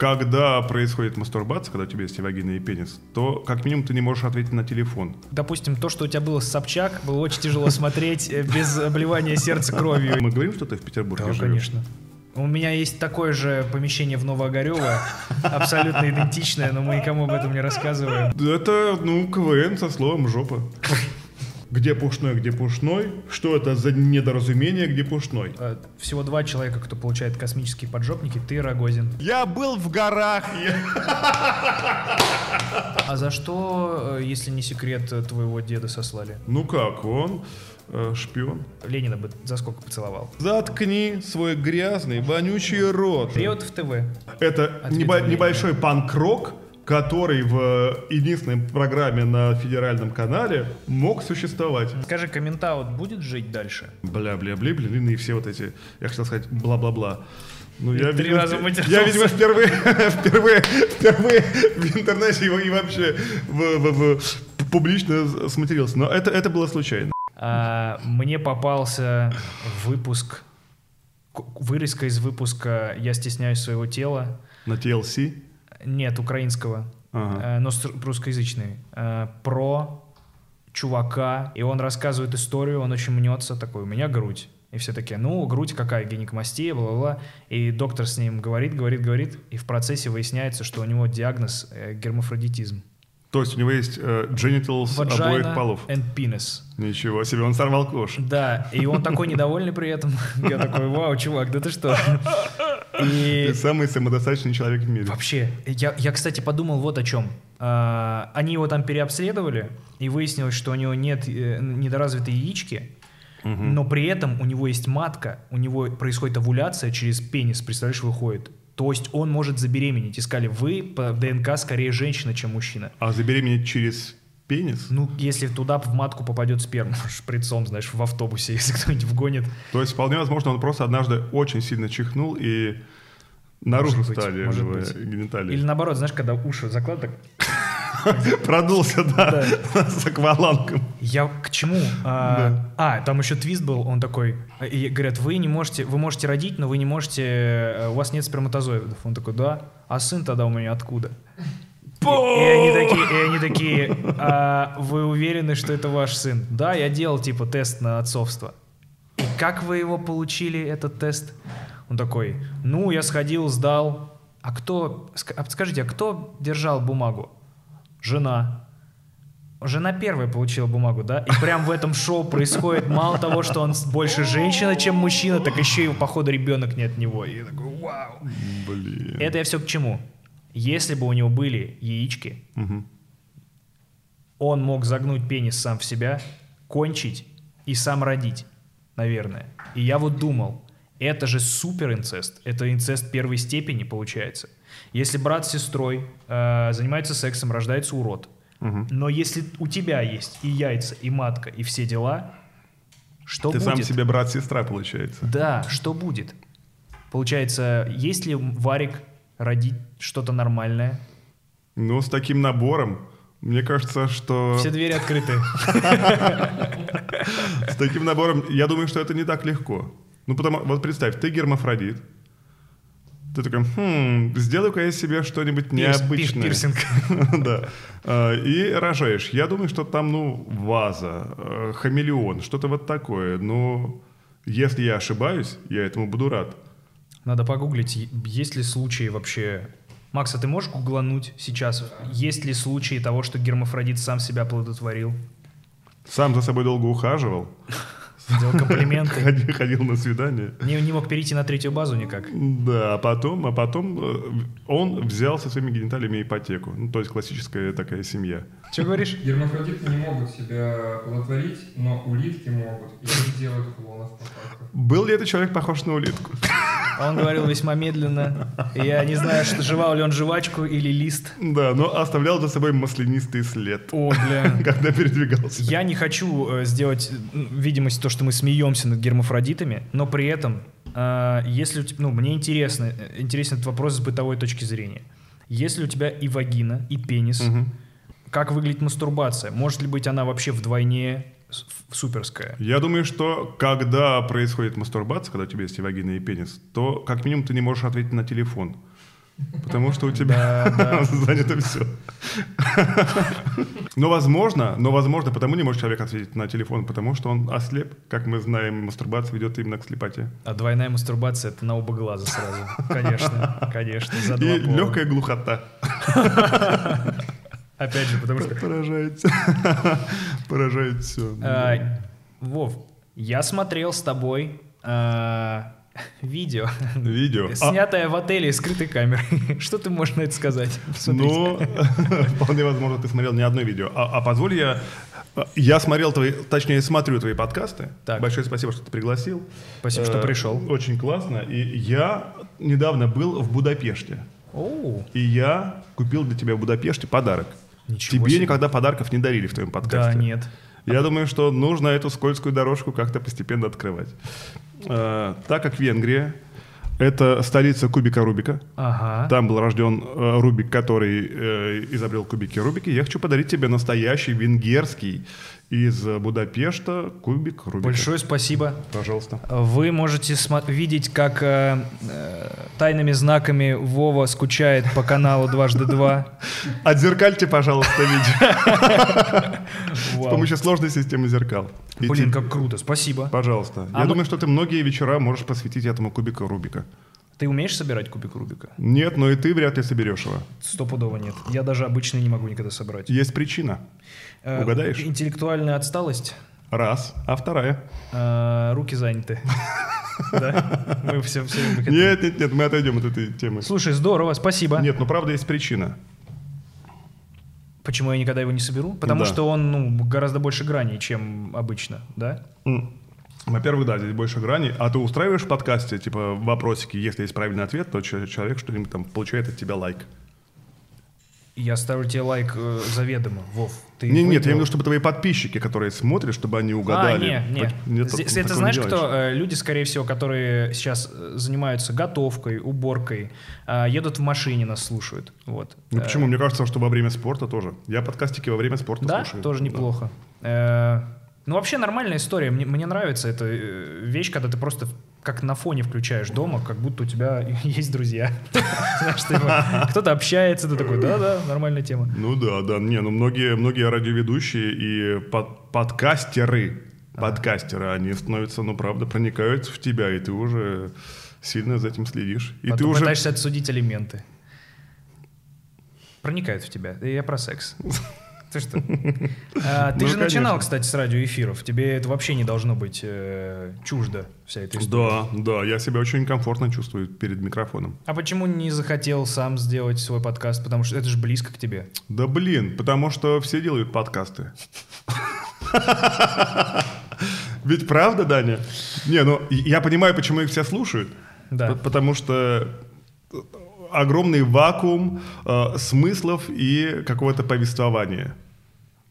Когда происходит мастурбация, когда у тебя есть и вагина, и пенис, то как минимум ты не можешь ответить на телефон. Допустим, то, что у тебя было с Собчак, было очень тяжело смотреть э, без обливания сердца кровью. Мы говорим, что ты в Петербурге Да, живешь? конечно. У меня есть такое же помещение в Новоогарево, абсолютно идентичное, но мы никому об этом не рассказываем. Это, ну, КВН со словом «жопа». Где пушной, где пушной? Что это за недоразумение, где пушной? Э, Всего два человека, кто получает космические поджопники, ты и Рогозин. Я был в горах. А за что, э, если не секрет, твоего деда сослали? Ну как, он э, шпион. Ленина бы за сколько поцеловал? Заткни свой грязный, вонючий рот. Реутов ТВ. Это небо- небольшой панк-рок, который в единственной программе на федеральном канале мог существовать. Скажи, комментаут будет жить дальше? Бля-бля-бля, блин, и все вот эти, я хотел сказать, бла-бла-бла. Ну, я, три видимо, раза я, видимо, впервые, впервые, впервые в интернете и, и вообще в- в- в- публично сматерился. Но это, это было случайно. А, мне попался выпуск, вырезка из выпуска «Я стесняюсь своего тела». На TLC. Нет, украинского, Ага. э, но с- русскоязычный. э, про чувака, и он рассказывает историю, он очень мнется, такой, у меня грудь. И все такие, ну, грудь какая, гинекомастия, бла-бла-бла. И доктор с ним говорит, говорит, говорит, и в процессе выясняется, что у него диагноз э, гермафродитизм. То есть у него есть э, genitals обоих Vagina полов. and penis. Ничего себе, он сорвал кош. Да, и он такой недовольный при этом. Я такой, вау, чувак, да ты что? И Ты самый самодостаточный человек в мире. вообще, я, я, кстати, подумал вот о чем. А, Они его там переобследовали, и выяснилось, что у него нет э, недоразвитой яички, но при этом у него есть матка, у него происходит овуляция через пенис, представляешь, выходит. То есть он может забеременеть. Искали, вы по ДНК скорее женщина, чем мужчина. А забеременеть через пенис? Ну, если туда в матку попадет сперма шприцом, знаешь, в автобусе, если кто-нибудь вгонит. То есть вполне возможно, он просто однажды очень сильно чихнул и наружу Может быть, стали может у него быть. гениталии. Или наоборот, знаешь, когда уши закладывают, так Продулся, да, с аквалангом. Я к чему? А, а, там еще твист был, он такой, и говорят, вы не можете, вы можете родить, но вы не можете, э, у вас нет сперматозоидов. Он такой, да, а сын тогда у меня откуда? И, и они такие, и они такие «А вы уверены, что это ваш сын? Да, я делал типа тест на отцовство. И как вы его получили, этот тест? Он такой, ну, я сходил, сдал. А кто, а скажите, а кто держал бумагу? Жена. Жена первая получила бумагу, да? И прям в этом шоу происходит мало того, что он больше женщина, чем мужчина, так еще и, походу, ребенок не от него. И я такой, вау. Блин. Это я все к чему? Если бы у него были яички, Мгм. он мог загнуть пенис сам в себя, кончить и сам родить, наверное. И я вот думал, это же супер инцест. Это инцест первой степени получается. Если брат с сестрой э, занимается сексом, рождается урод. Но если у тебя есть и яйца, и матка, и все дела, что Ты будет? сам себе брат-сестра, получается. Да, что будет? Получается, есть ли варик родить что-то нормальное? Ну, с таким набором, мне кажется, что... Все двери открыты. С таким набором, я думаю, что это не так легко. Ну, потому, вот представь, ты гермафродит. Ты такой, хм, сделай-ка я себе что-нибудь Пирс- необычное. пир- пирсинг. Да. А, И рожаешь. Я думаю, что там, ну, ваза, э, хамелеон, что-то вот такое. Но если я ошибаюсь, я этому буду рад. Надо погуглить, есть ли случаи вообще... Макс, а ты можешь гуглануть сейчас, есть ли случаи того, что гермафродит сам себя плодотворил? Сам за собой долго ухаживал, Делал комплименты? ходил, ходил на свидание. Не, не мог перейти на третью базу никак? Да, а потом, а потом э, он взял со своими гениталиями ипотеку. Ну, то есть классическая такая семья. Что говоришь? Гермафродиты не могут себя плодотворить, но улитки могут. И они делают клонов по факту. Был ли этот человек похож на улитку? Он говорил весьма медленно. Я не знаю, что жевал ли он жвачку или лист. Да, но оставлял за собой маслянистый след, О, бля. когда передвигался. Я не хочу э, сделать видимость то, что мы смеемся над гермафродитами, но при этом, э, если у тебя, ну, мне интересно, э, интересен этот вопрос с бытовой точки зрения. Если у тебя и вагина, и пенис, Мгм. Как выглядит мастурбация? Может ли быть она вообще вдвойне суперская? Я думаю, что когда происходит мастурбация, когда у тебя есть и вагина, и пенис, то как минимум ты не можешь ответить на телефон. Потому что у тебя занято все. Но возможно, но возможно, потому не может человек ответить на телефон, потому что он ослеп. Как мы знаем, мастурбация ведет именно к слепоте. А двойная мастурбация это на оба глаза сразу. Конечно, конечно. И пола. легкая глухота. Опять же, потому что... Поражает. Поражает все. А, Вов, я смотрел с тобой а, видео, Видео. А, снятое в отеле скрытой камерой. Что ты можешь на это сказать? Ну, вполне возможно, ты смотрел не одно видео. А, а позволь я... Я смотрел твои, точнее, смотрю твои подкасты. Так. Большое спасибо, что ты пригласил. Спасибо, что Э, пришел. Очень классно. И я недавно был в Будапеште. Оу, И я купил для тебя в Будапеште подарок. Ничего Тебе себе. никогда подарков не дарили в твоем да, подкасте. нет. Я думаю, что нужно эту скользкую дорожку как-то постепенно открывать. Э, так как Венгрия — это столица кубика Рубика, Ага. там был рожден э, Рубик, который э, изобрел кубики Рубики, я хочу подарить тебе настоящий венгерский из Будапешта кубик Рубика. Большое спасибо. Пожалуйста. Вы можете видеть, как э, э, тайными знаками Вова скучает по каналу дважды два. Отзеркальте, пожалуйста, видео с помощью сложной системы зеркал. Блин, как круто, спасибо. Пожалуйста. А Я ну- думаю, что ты многие вечера можешь посвятить этому кубику Рубика. Ты умеешь собирать кубик Рубика? Нет, но и ты вряд ли соберешь его. Стопудово нет. Я даже обычный не могу никогда собрать. Есть причина. Э, Угадаешь? Интеллектуальная отсталость. Раз. А вторая? э, руки заняты. Да? Мы все, все Нет, нет, нет, мы отойдем от этой темы. Слушай, здорово, спасибо. Нет, ну правда есть причина. Почему я никогда его не соберу? Потому что он ну, гораздо больше граней, чем обычно, да? Во-первых, да, здесь больше граней. А ты устраиваешь в подкасте, типа, вопросики, если есть правильный ответ, то че- человек что-нибудь там получает от тебя лайк. Я ставлю тебе лайк э, заведомо, Вов. Ты Не, нет, я имею в виду, чтобы твои подписчики, которые смотрят, чтобы они А, угадали. Так- нет, Здесь- так- это такого знаешь, не кто? Э, Люди, скорее всего, которые сейчас э, занимаются готовкой, уборкой, э, едут в машине, нас слушают. Вот. Ну Э, почему? Мне кажется, что во время спорта тоже. Я подкастики во время спорта Да, слушаю. тоже Да. неплохо. Э, Ну, вообще нормальная история. Мне, мне нравится эта э, вещь, когда ты просто как на фоне включаешь дома, как будто у тебя есть друзья. Типа, кто-то общается, ты такой, да-да, нормальная тема. Ну да, да. Не, ну многие, многие радиоведущие и под- подкастеры, подкастеры, они становятся, ну правда, проникают в тебя, и ты уже сильно за этим следишь. И ты уже... пытаешься отсудить алименты. Проникают в тебя. Я про секс. Ты что? А, Ты Ну, же начинал, кстати, с радиоэфиров. Тебе это вообще не должно быть э, чуждо, вся эта история. Да, да, я себя очень комфортно чувствую перед микрофоном. А почему не захотел сам сделать свой подкаст? Потому что это же близко к тебе. Да блин, потому что все делают подкасты. Ведь правда, Даня? Не, ну я понимаю, почему их все слушают. Да. Потому что огромный вакуум э, смыслов и какого-то повествования.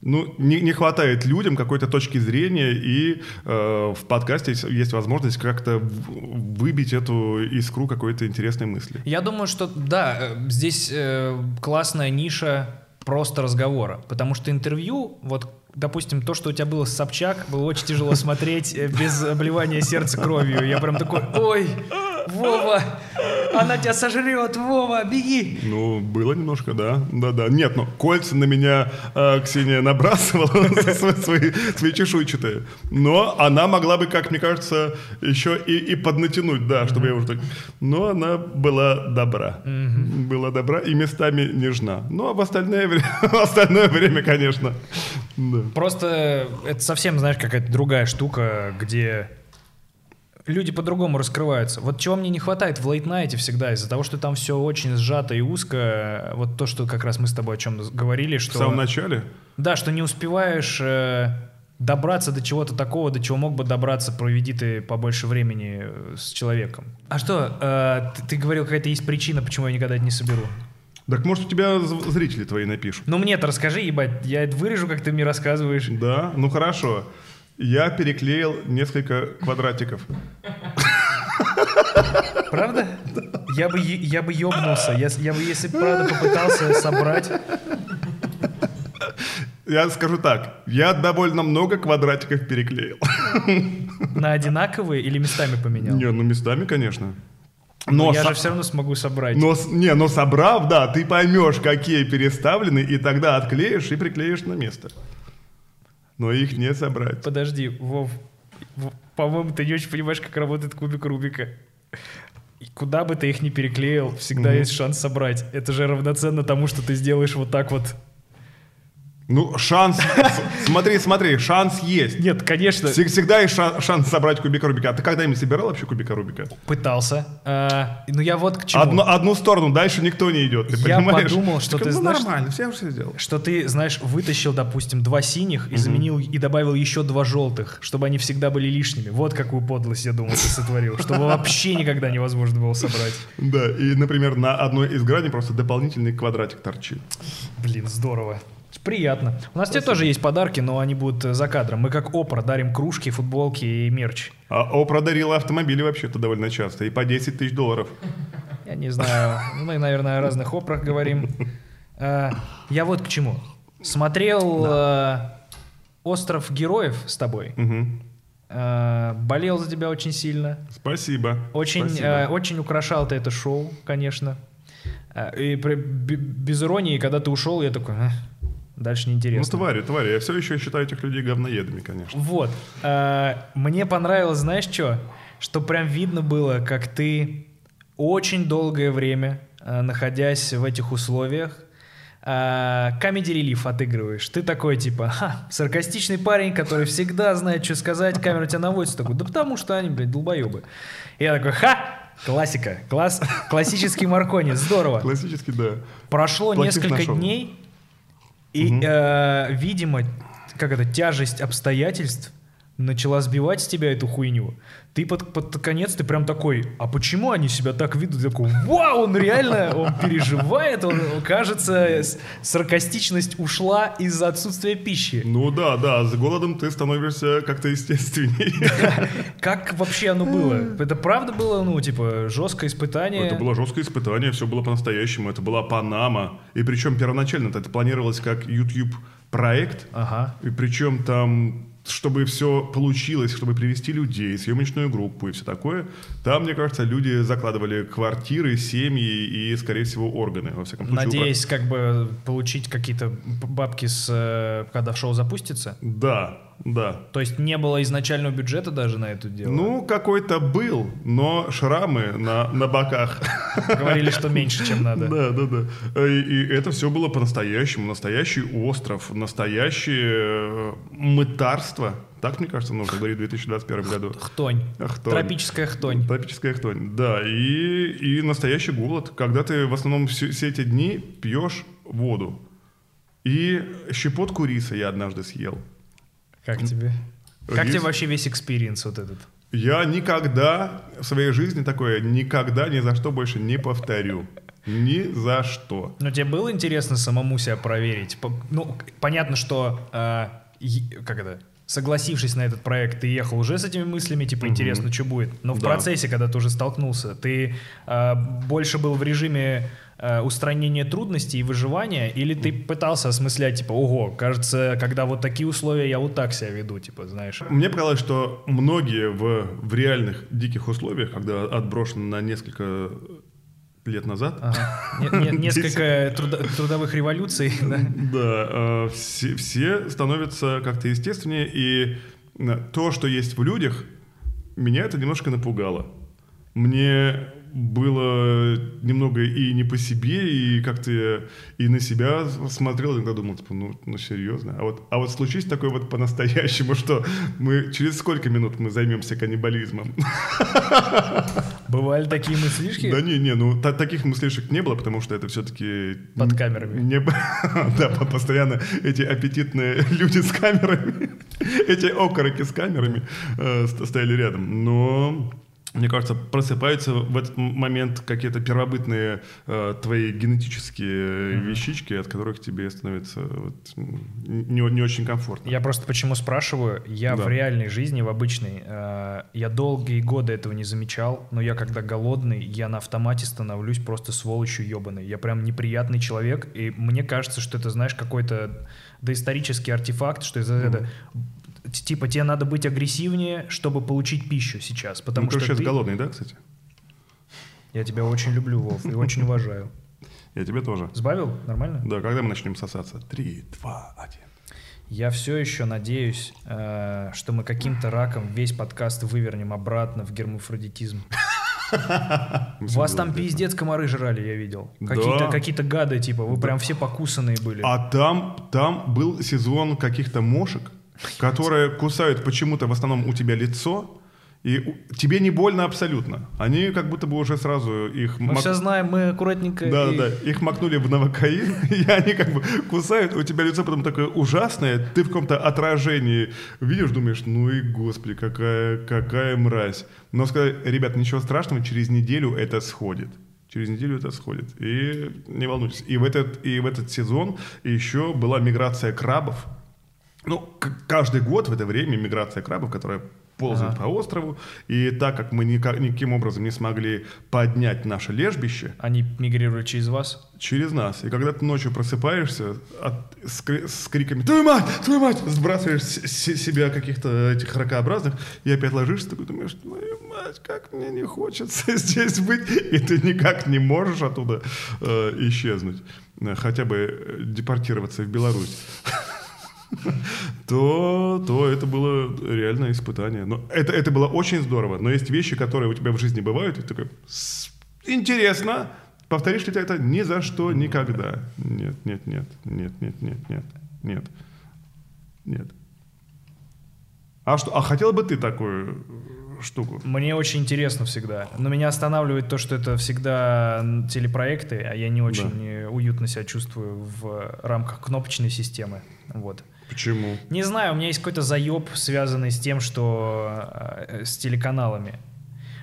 Ну, не, не хватает людям какой-то точки зрения, и э, в подкасте есть, есть возможность как-то выбить эту искру какой-то интересной мысли. Я думаю, что да, э, здесь э, классная ниша просто разговора. Потому что интервью, вот, допустим, то, что у тебя было с Собчак, было очень тяжело смотреть э, без обливания сердца кровью. Я прям такой, ой, Вова, она тебя сожрет, Вова, беги. Ну, было немножко, да. Да-да. Нет, ну, кольца на меня э, Ксения набрасывала свои, свои, чешуйчатые. Но она могла бы, как мне кажется, еще и, и поднатянуть, да, чтобы я уже так... Но она была добра. Была добра и местами нежна. Ну, а в остальное, в остальное время, конечно, да. Просто это совсем, знаешь, какая-то другая штука, где люди по-другому раскрываются. Вот чего мне не хватает в лейт-найте всегда, из-за того, что там все очень сжато и узко, вот то, что как раз мы с тобой о чем говорили, В что... самом начале. Да, что не успеваешь э, добраться до чего-то такого, до чего мог бы добраться, проведи ты побольше времени э, с человеком. А что, э, ты, ты говорил, какая-то есть причина, почему я никогда это не соберу? Так может, у тебя зрители твои напишут. Ну мне-то расскажи, ебать, я это вырежу, как ты мне рассказываешь. Да? Ну, хорошо. Я переклеил несколько квадратиков. Правда? Я бы, я бы ёбнулся. Я, я бы, если бы правда попытался собрать. Я скажу так, я довольно много квадратиков переклеил. На одинаковые или местами поменял? Не, ну местами, конечно. Но, я со- же все равно смогу собрать. Но, не, но собрав, да, ты поймешь, какие переставлены, и тогда отклеишь и приклеишь на место. Но их не собрать. Подожди, Вов, по-моему, ты не очень понимаешь, как работает кубик Рубика. И Куда бы ты их ни переклеил, всегда Мгм. есть шанс собрать. Это же равноценно тому, что ты сделаешь вот так вот. Ну, шанс... Смотри, смотри, шанс есть. Нет, конечно, Всег- Всегда есть ша- шанс собрать кубик Рубика. А ты когда-нибудь собирал вообще кубика Рубика? пытался. А, ну я вот к чему. Одну, одну сторону, дальше никто не идет, ты Я понимаешь? подумал, что ты ну, знаешь- нормально, все уже все сделал. Что ты, знаешь, вытащил, допустим, два синих и заменил и добавил еще два желтых, чтобы они всегда были лишними. Вот какую подлость, я думал, ты сотворил. Чтобы вообще никогда невозможно было собрать. Да, и, например, на одной из граней просто дополнительный квадратик торчит. Блин, здорово. Приятно. У нас тебе тоже есть подарки, но они будут э, за кадром. Мы как Опра дарим кружки, футболки и мерч. А Опра дарила автомобили вообще-то довольно часто, и по 10 тысяч долларов. Я не знаю, мы, наверное, о разных Опрох говорим. Э, Я вот к чему. Смотрел э, «Остров героев» с тобой. Болел за тебя очень сильно. Спасибо. Очень, Спасибо. очень украшал ты это шоу, конечно. И при- без иронии, когда ты ушел, я такой, «Эх, дальше Ну, неинтересно. твари, твари. Я все еще считаю этих людей говноедами, конечно. Вот. Э, Мне понравилось, знаешь что? Что прям видно было, как ты очень долгое время, э, находясь в этих условиях, комедий релиф отыгрываешь. Ты такой, типа, ха, саркастичный парень, который всегда знает, что сказать, камера тебя наводится. Такой, да потому что они, блядь, долбоебы. Я такой, ха, классика, класс, классический Маркони, здорово. Классический, да. Прошло Плохих несколько нашел. дней, и, э, видимо, как это, тяжесть обстоятельств начала сбивать с тебя эту хуйню. Ты под, под конец, ты прям такой, а почему они себя так ведут? Ты такой, вау, он реально, он переживает, он, кажется, саркастичность ушла из-за отсутствия пищи. Ну да, да, с голодом ты становишься как-то естественней. Как вообще оно было? Это правда было, ну, типа, жесткое испытание? Это было жесткое испытание, все было по-настоящему. Это была Панама. И причем первоначально это планировалось как YouTube проект. Ага. И причем там, чтобы все получилось, чтобы привести людей, съемочную группу и все такое, там, мне кажется, люди закладывали квартиры, семьи и, скорее всего, органы. Во всяком случае, Надеясь, как бы, получить какие-то бабки, с, э, когда шоу запустится? Да, да. То есть не было изначального бюджета даже на это дело? Ну, какой-то был, но шрамы на, на боках. Говорили, что меньше, чем надо. Да, да, да. И, и это все было по-настоящему. Настоящий остров, настоящее э, мытарство. Так, мне кажется, нужно говорить в 2021 году. Хтонь. Хтонь. Тропическая хтонь. Тропическая хтонь, да. И, и настоящий голод, когда ты в основном все, все эти дни пьешь воду. И щепотку риса я однажды съел. Как тебе? Как Рис. тебе вообще весь experience вот этот? Я никогда в своей жизни такое никогда ни за что больше не повторю. Ни за что. Ну, тебе было интересно самому себя проверить? Ну, понятно, что... э, как это? Согласившись на этот проект, ты ехал уже с этими мыслями, типа, Мгм. интересно, что будет. Но в Да. процессе, когда ты уже столкнулся, ты э, больше был в режиме э, устранения трудностей и выживания, или ты пытался осмыслять, типа, ого, кажется, когда вот такие условия, я вот так себя веду, типа, знаешь. Мне показалось, что многие в, в реальных диких условиях, когда отброшены на несколько лет назад, Ага. Не- не- Несколько трудо- трудовых революций, да? Да, э, все, все становятся как-то естественнее, и э, то, что есть в людях, меня это немножко напугало. Мне было немного и не по себе, и как-то я и на себя смотрел, иногда думал, типа, ну, ну серьезно. А вот, а вот случись такое вот по-настоящему, что мы через сколько минут мы займемся каннибализмом? Бывали такие мыслишки? Да не, не, ну та- таких мыслишек не было, потому что это все-таки... Под камерами. Не, да, по- постоянно эти аппетитные люди с камерами, эти окороки с камерами э, ст- стояли рядом. Но, мне кажется, просыпаются в этот момент какие-то первобытные э, твои генетические вещички, от которых тебе становится вот, не, не очень комфортно. Я просто почему спрашиваю, я Да. в реальной жизни, в обычной, э, я долгие годы этого не замечал, но я когда голодный, я на автомате становлюсь просто сволочью ебаной. Я прям неприятный человек, и мне кажется, что это, знаешь, какой-то доисторический артефакт, что из-за Мгм. этого типа тебе надо быть агрессивнее, чтобы получить пищу сейчас, потому ну, ты что сейчас ты- голодный, да, кстати? Я тебя очень люблю, Вов, и очень уважаю. Я тебе тоже. Сбавил? Нормально? Да, когда мы начнем сосаться? Три, два, один. Я все еще надеюсь, э, что мы каким-то раком весь подкаст вывернем обратно в гермафродитизм. Вас там пиздец комары жрали, я видел. Какие-то какие гады, типа, вы прям все покусанные были. А там, там был сезон каких-то мошек, которые кусают почему-то в основном у тебя лицо, и тебе не больно абсолютно. Они как будто бы уже сразу их... Мы мак- все знаем, мы аккуратненько... Да, и- да, их макнули в новокаин, и они как бы кусают, у тебя лицо потом такое ужасное, ты в каком-то отражении видишь, думаешь, ну и господи, какая, какая мразь. Но сказать, ребят, ничего страшного, через неделю это сходит. Через неделю это сходит. И не волнуйтесь. И в этот, и в этот сезон еще была миграция крабов. Ну, каждый год в это время миграция крабов, которая ползает Ага. по острову. И так как мы никак, никаким образом не смогли поднять наше лежбище, Они мигрируют через вас. через нас. И когда ты ночью просыпаешься от- с, с криками «Твою мать! Твою мать!» сбрасываешь с, с себя каких-то этих ракообразных, и опять ложишься, такой думаешь, твою мать, как мне не хочется здесь быть. И ты никак не можешь оттуда э, исчезнуть. Э, Хотя бы э, депортироваться в Беларусь. то, то это было реальное испытание. Но это, это было очень здорово. Но есть вещи, которые у тебя в жизни бывают, и ты такой, «С- интересно, повторишь ли ты это ни за что, никогда. Нет, нет, нет, нет, нет, нет, нет, нет, нет. А что, а хотел бы ты такую штуку? Мне очень интересно всегда. Но меня останавливает то, что это всегда телепроекты, а я не очень э, уютно себя чувствую в рамках кнопочной системы. Вот. Почему? Не знаю, у меня есть какой-то заеб, связанный с тем, что э, с телеканалами.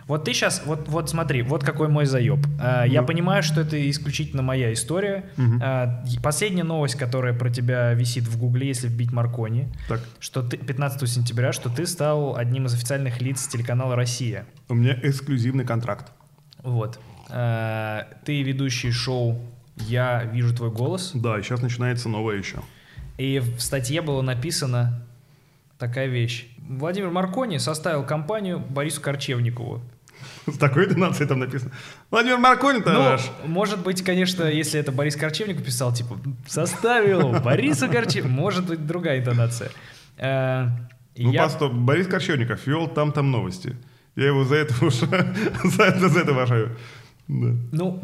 Вот ты сейчас, вот, вот смотри, вот какой мой заеб. Э, Я Ну. понимаю, что это исключительно моя история. И Последняя новость, которая про тебя висит в Гугле, если вбить Маркони, Так, что ты 15 сентября, что ты стал одним из официальных лиц телеканала Россия. у меня эксклюзивный контракт. Вот. Ты ведущий шоу «Я вижу твой голос». Да, и сейчас начинается новое еще. И в статье было написано такая вещь. Владимир Маркони составил компанию Борису Корчевникову. С такой интонацией там написано. Владимир Маркони-то Ну, наш. может быть, конечно, если это Борис Корчевников писал, типа, составил Борису Корчевникову, может быть, другая интонация. Э, Ну, я- просто Борис Корчевников вел там-там новости. Я его за это уже, за это, за это уважаю. Да. Ну,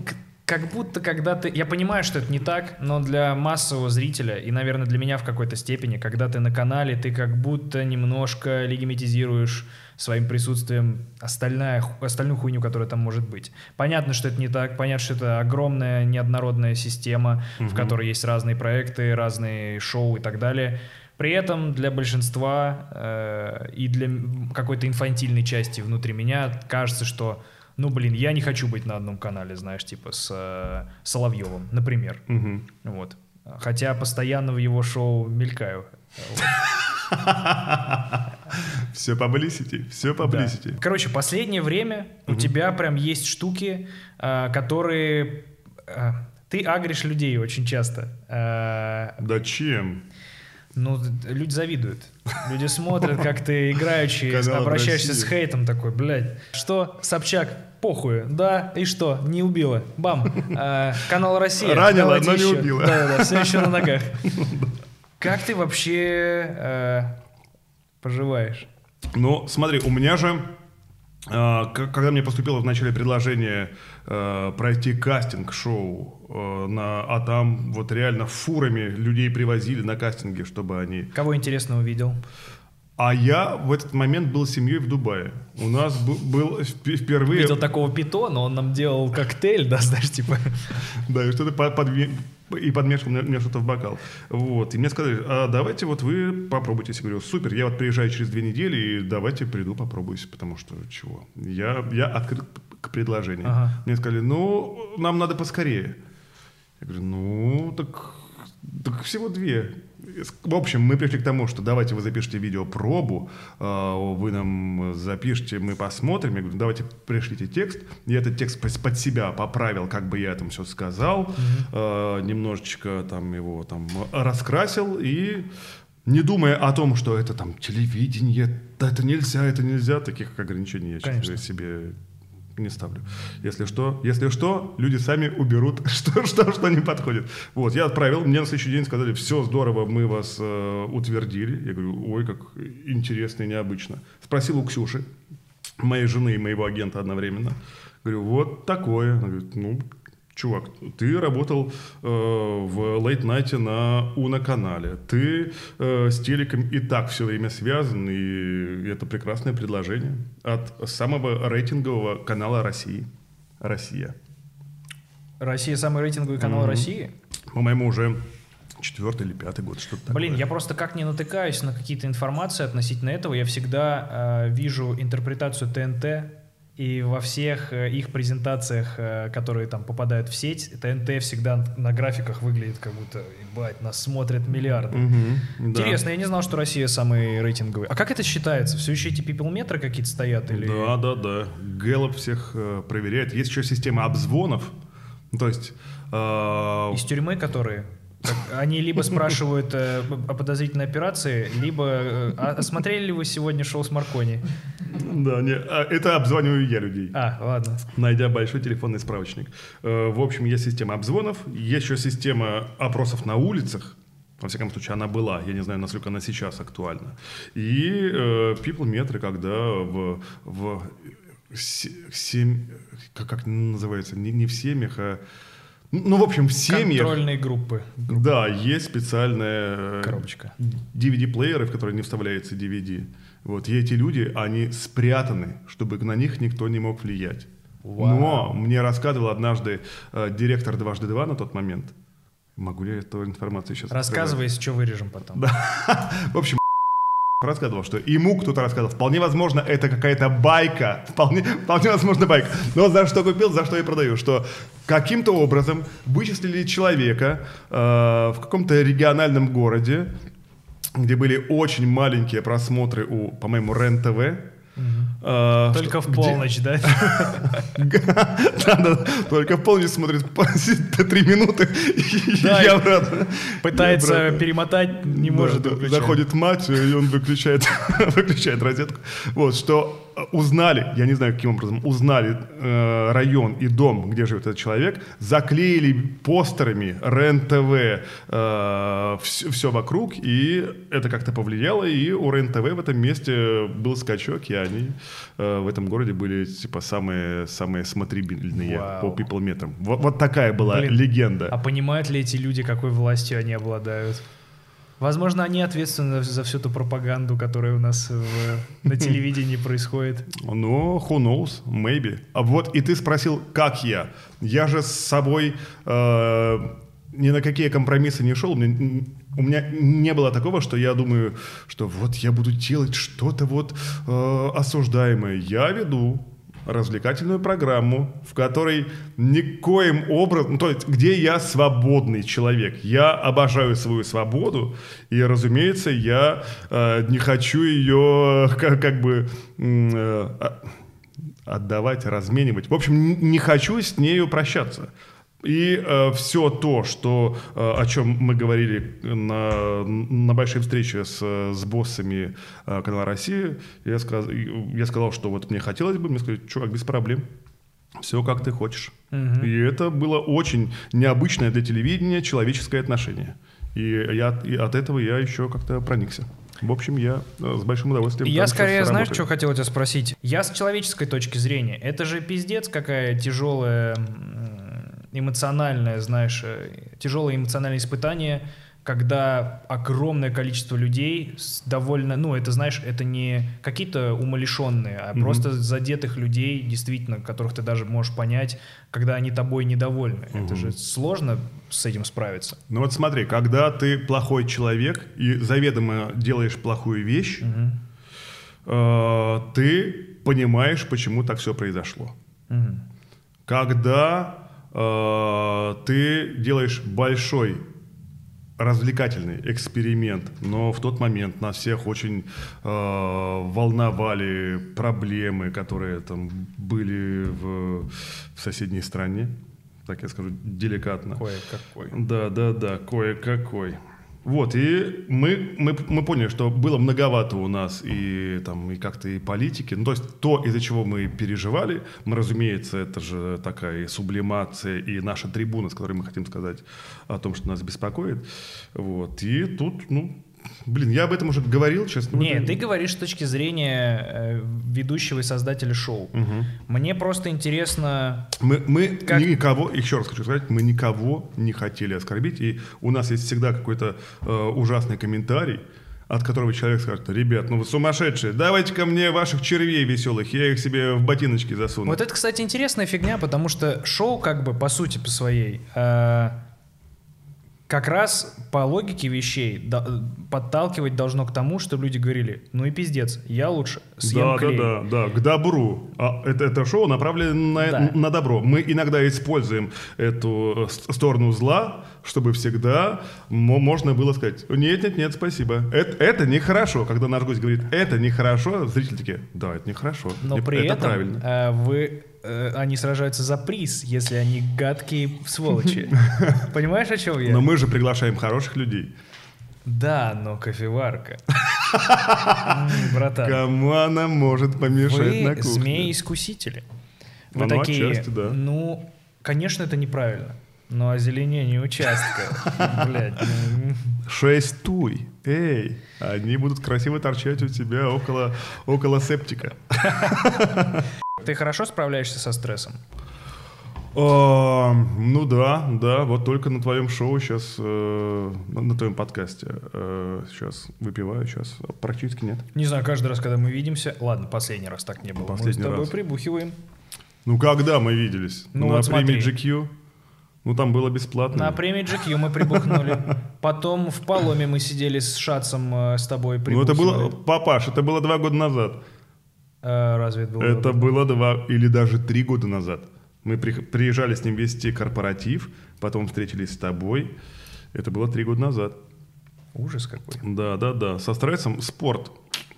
как будто когда ты... Я понимаю, что это не так, но для массового зрителя, и, наверное, для меня в какой-то степени, когда ты на канале, ты как будто немножко легимитизируешь своим присутствием остальная, остальную хуйню, которая там может быть. Понятно, что это не так, понятно, что это огромная неоднородная система, в которой есть разные проекты, разные шоу и так далее. При этом для большинства э, и для какой-то инфантильной части внутри меня кажется, что ну, блин, я не хочу быть на одном канале, знаешь, типа с э, Соловьевым, например. Мгм. Вот. Хотя постоянно в его шоу мелькаю. Все publicity, все publicity. Короче, последнее время у тебя прям есть штуки, э, которые... э, Ты агришь людей очень часто. Э, Да чем? Ну, люди завидуют. Люди смотрят, как ты играючи обращаешься с хейтом такой, блядь, что, Собчак, похуй, да, и что, не убила, бам, А, канал Россия. Ранила, но не убила. Да-да-да, все еще на ногах. Как ты вообще э, поживаешь? Ну, смотри, у меня же, э, когда мне поступило в начале предложение э, пройти кастинг-шоу, э, на, а там вот реально фурами людей привозили на кастинги, чтобы они... Кого интересно увидел? А я в этот момент был семьей в Дубае. У нас был вп- впервые... Видел такого питона, он нам делал коктейль, да, знаешь, типа. Да, и что-то под- и подмешивал мне, мне что-то в бокал. Вот. И мне сказали, а давайте вот вы попробуйте. Я говорю, супер, я вот приезжаю через две недели, и давайте приду, попробуюсь, потому что чего? Я, я открыт к предложению. Ага. Мне сказали, ну, нам надо поскорее. Я говорю, ну, так, так всего две. В общем, мы пришли к тому, что давайте вы запишите видеопробу, э, вы нам запишите, мы посмотрим. Я говорю, давайте пришлите текст. Я этот текст под себя поправил, как бы я там все сказал, э, немножечко там его там раскрасил и не думая о том, что это там телевидение, да это нельзя, это нельзя, таких ограничений я Конечно. говоря, не ставлю. Если что, если что, люди сами уберут, что, что, что не подходит. Вот, я отправил, мне на следующий день сказали, все здорово, мы вас э, утвердили. Я говорю, ой, как интересно и необычно. Спросил у Ксюши, моей жены и моего агента одновременно. Говорю, вот такое. Она говорит, ну, чувак, ты работал э, в Late Night на Уна-канале, ты э, с телеком и так все время связан, и это прекрасное предложение от самого рейтингового канала России. Россия. Россия самый рейтинговый канал Мгм. России? По-моему, уже четвертый или пятый год, что-то такое. Блин, я просто как не натыкаюсь на какие-то информации относительно этого, я всегда э, вижу интерпретацию ТНТ, и во всех э, их презентациях, э, которые там попадают в сеть, ТНТ всегда на графиках выглядит как будто, ебать, нас смотрят миллиарды. Да. Интересно, я не знал, что Россия самый рейтинговый. А как это считается? Все еще эти пипелметры какие-то стоят? Или... Да, да, да. Гэллоп всех э, проверяет. Есть еще система обзвонов. Ну, То есть... э, Из тюрьмы, которые? Они либо спрашивают э, о подозрительной операции, либо э, а смотрели ли вы сегодня шоу с Маркони? Да, не, а, это обзваниваю я людей. А, ладно. найдя большой телефонный справочник. Э, В общем, есть система обзвонов, есть еще система опросов на улицах. Во всяком случае, она была. Я не знаю, насколько она сейчас актуальна. И э, people-метры, когда в, в се- сем- как, как называется, не, не в семьях, а... Ну, в общем, в семьях... Контрольные группы. Да, есть специальная э, Коробочка. DVD-плееры, в которые не вставляется DVD. Вот, и эти люди, они спрятаны, чтобы на них никто не мог влиять. Но мне рассказывал однажды э, директор «Дважды два» на тот момент. Могу ли я эту информацию сейчас Рассказывай, если что вырежем потом. В общем, рассказывал, что ему кто-то рассказывал. Вполне возможно, это какая-то байка. Вполне, вполне возможно, байка. Но за что купил, за что и продаю. Что каким-то образом вычислили человека э, в каком-то региональном городе, где были очень маленькие просмотры у, по-моему, РЕН-ТВ. Э, Только что- в где- полночь, да? Да, да, только в полночь смотрит три минуты и обратно. Пытается перемотать, не может. выключать. Заходит мать, и он выключает, выключает розетку. Вот, что узнали, я не знаю, каким образом, узнали э, район и дом, где живет этот человек, заклеили постерами РЕН-ТВ все, вокруг, и это как-то повлияло, и у РЕН-ТВ в этом месте был скачок, и они э, в этом городе были типа самые, самые смотрибельные Вау. по people-метрам. Вот, вот такая была Блин, легенда. А понимают ли эти люди, какой властью они обладают? Возможно, они ответственны за всю ту пропаганду, которая у нас в- на телевидении происходит. Ну, who knows, maybe. А вот и ты спросил, как я. Я же с собой э, ни на какие компромиссы не шел. Меня, у меня не было такого, что я думаю, что вот я буду делать что-то вот э, осуждаемое. Я веду развлекательную программу, в которой никоим образом, ну, то есть где я свободный человек. Я обожаю свою свободу, и, разумеется, я э, не хочу ее как, как бы э, а- отдавать, разменивать. В общем, не хочу с нею прощаться. И все то, что, э, о чем мы говорили на, на большой встрече с, с боссами э, канала России, я, сказ, я сказал, что вот мне хотелось бы, мне сказали, чувак, без проблем. Все как ты хочешь. И это было очень необычное для телевидения человеческое отношение. И, я, и от этого я еще как-то проникся. В общем, я э, с большим удовольствием. Я скорее, знаешь, что хотел тебя спросить? Я с человеческой точки зрения. Это же пиздец какая тяжелая эмоциональное, знаешь, э, тяжелое эмоциональное испытание, когда огромное количество людей довольно, ну, это, знаешь, это не какие-то умалишенные, а Мгм. просто задетых людей, действительно, которых ты даже можешь понять, когда они тобой недовольны. Это Мгм. же сложно с этим справиться. Ну вот смотри, когда ты плохой человек и заведомо делаешь плохую вещь, Мгм. э, ты понимаешь, почему так все произошло. Мгм. Когда ты делаешь большой развлекательный эксперимент, но в тот момент нас всех очень э, волновали проблемы, которые там были в, в соседней стране, так я скажу деликатно. Кое-какой. Да, да, да, кое-какой. Вот, и мы, мы, мы поняли, что было многовато у нас и там и как-то и политики. Ну, то есть то, из-за чего мы переживали, мы, разумеется, это же такая и сублимация, и наша трибуна, с которой мы хотим сказать о том, что нас беспокоит. Вот, и тут, ну, Блин, я об этом уже говорил, честно. Нет, ты говоришь с точки зрения э, ведущего и создателя шоу. Угу. Мне просто интересно... Мы, мы Как- никого, еще раз хочу сказать, мы никого не хотели оскорбить, и у нас есть всегда какой-то э, ужасный комментарий, от которого человек скажет, ребят, ну вы сумасшедшие, давайте ко мне ваших червей веселых, я их себе в ботиночки засуну. Вот это, кстати, интересная фигня, потому что шоу, как бы, по сути, по своей, э, как раз по логике вещей да- подталкивать должно к тому, чтобы люди говорили, ну и пиздец, я лучше съем да, клей. да, да, да, к добру. А это, это шоу направлено на, Да. на добро. Мы иногда используем эту э, сторону зла, чтобы всегда мо- можно было сказать, нет, нет, нет, спасибо. Это, это нехорошо. Когда наш гость говорит, это нехорошо, зрители такие, да, это нехорошо. Но Не- при это этом правильно. э, вы, э, они сражаются за приз, если они гадкие сволочи. Понимаешь, о чем я? Но мы же приглашаем хороших людей. Да, но кофеварка. Братан, Кому она может помешать на вы кухне? змеи-искусители. Вы такие, отчасти, да. ну, конечно, это неправильно. Но озеленение участка, блядь, ну, Шесть туй. Эй, они будут красиво торчать у тебя около, около септика. Ты хорошо справляешься со стрессом? А, ну да, да, вот только на твоем шоу сейчас, на, на твоем подкасте сейчас выпиваю, сейчас практически нет. Не знаю, каждый раз, когда мы видимся... Ладно, последний раз так не было. мы с Последний тобой раз. прибухиваем. Ну когда мы виделись? Ну на вот премии смотри. GQ? Ну там было бесплатно. На премии GQ мы прибухнули. Потом в Паломе мы сидели с Шацем э, с тобой Ну это было, папаш, это было два года назад. Э, Разве это было? Это было два или даже три года назад. Мы при- приезжали с ним вести корпоратив, потом встретились с тобой. Это было три года назад. Ужас какой. Да, да, да. Со стрессом спорт.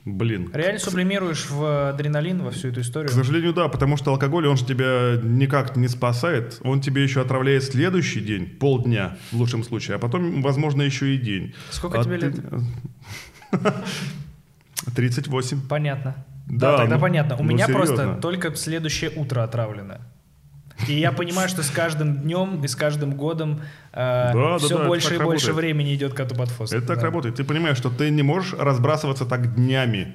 Блин. Реально сублимируешь в адреналин, во всю эту историю? К сожалению, да, потому что алкоголь, он же тебя никак не спасает. Он тебе еще отравляет следующий день, полдня в лучшем случае, а потом, возможно, еще и день. Сколько А тебе ты- лет? 38. Понятно. Да, Да, тогда ну- понятно. У ну, меня просто серьезно. только следующее утро отравлено. И я понимаю, что с каждым днем и с каждым годом Да, да, все да, больше и так больше работает. времени идет коту под хвост. Это так Да. работает. Ты понимаешь, что ты не можешь разбрасываться так днями.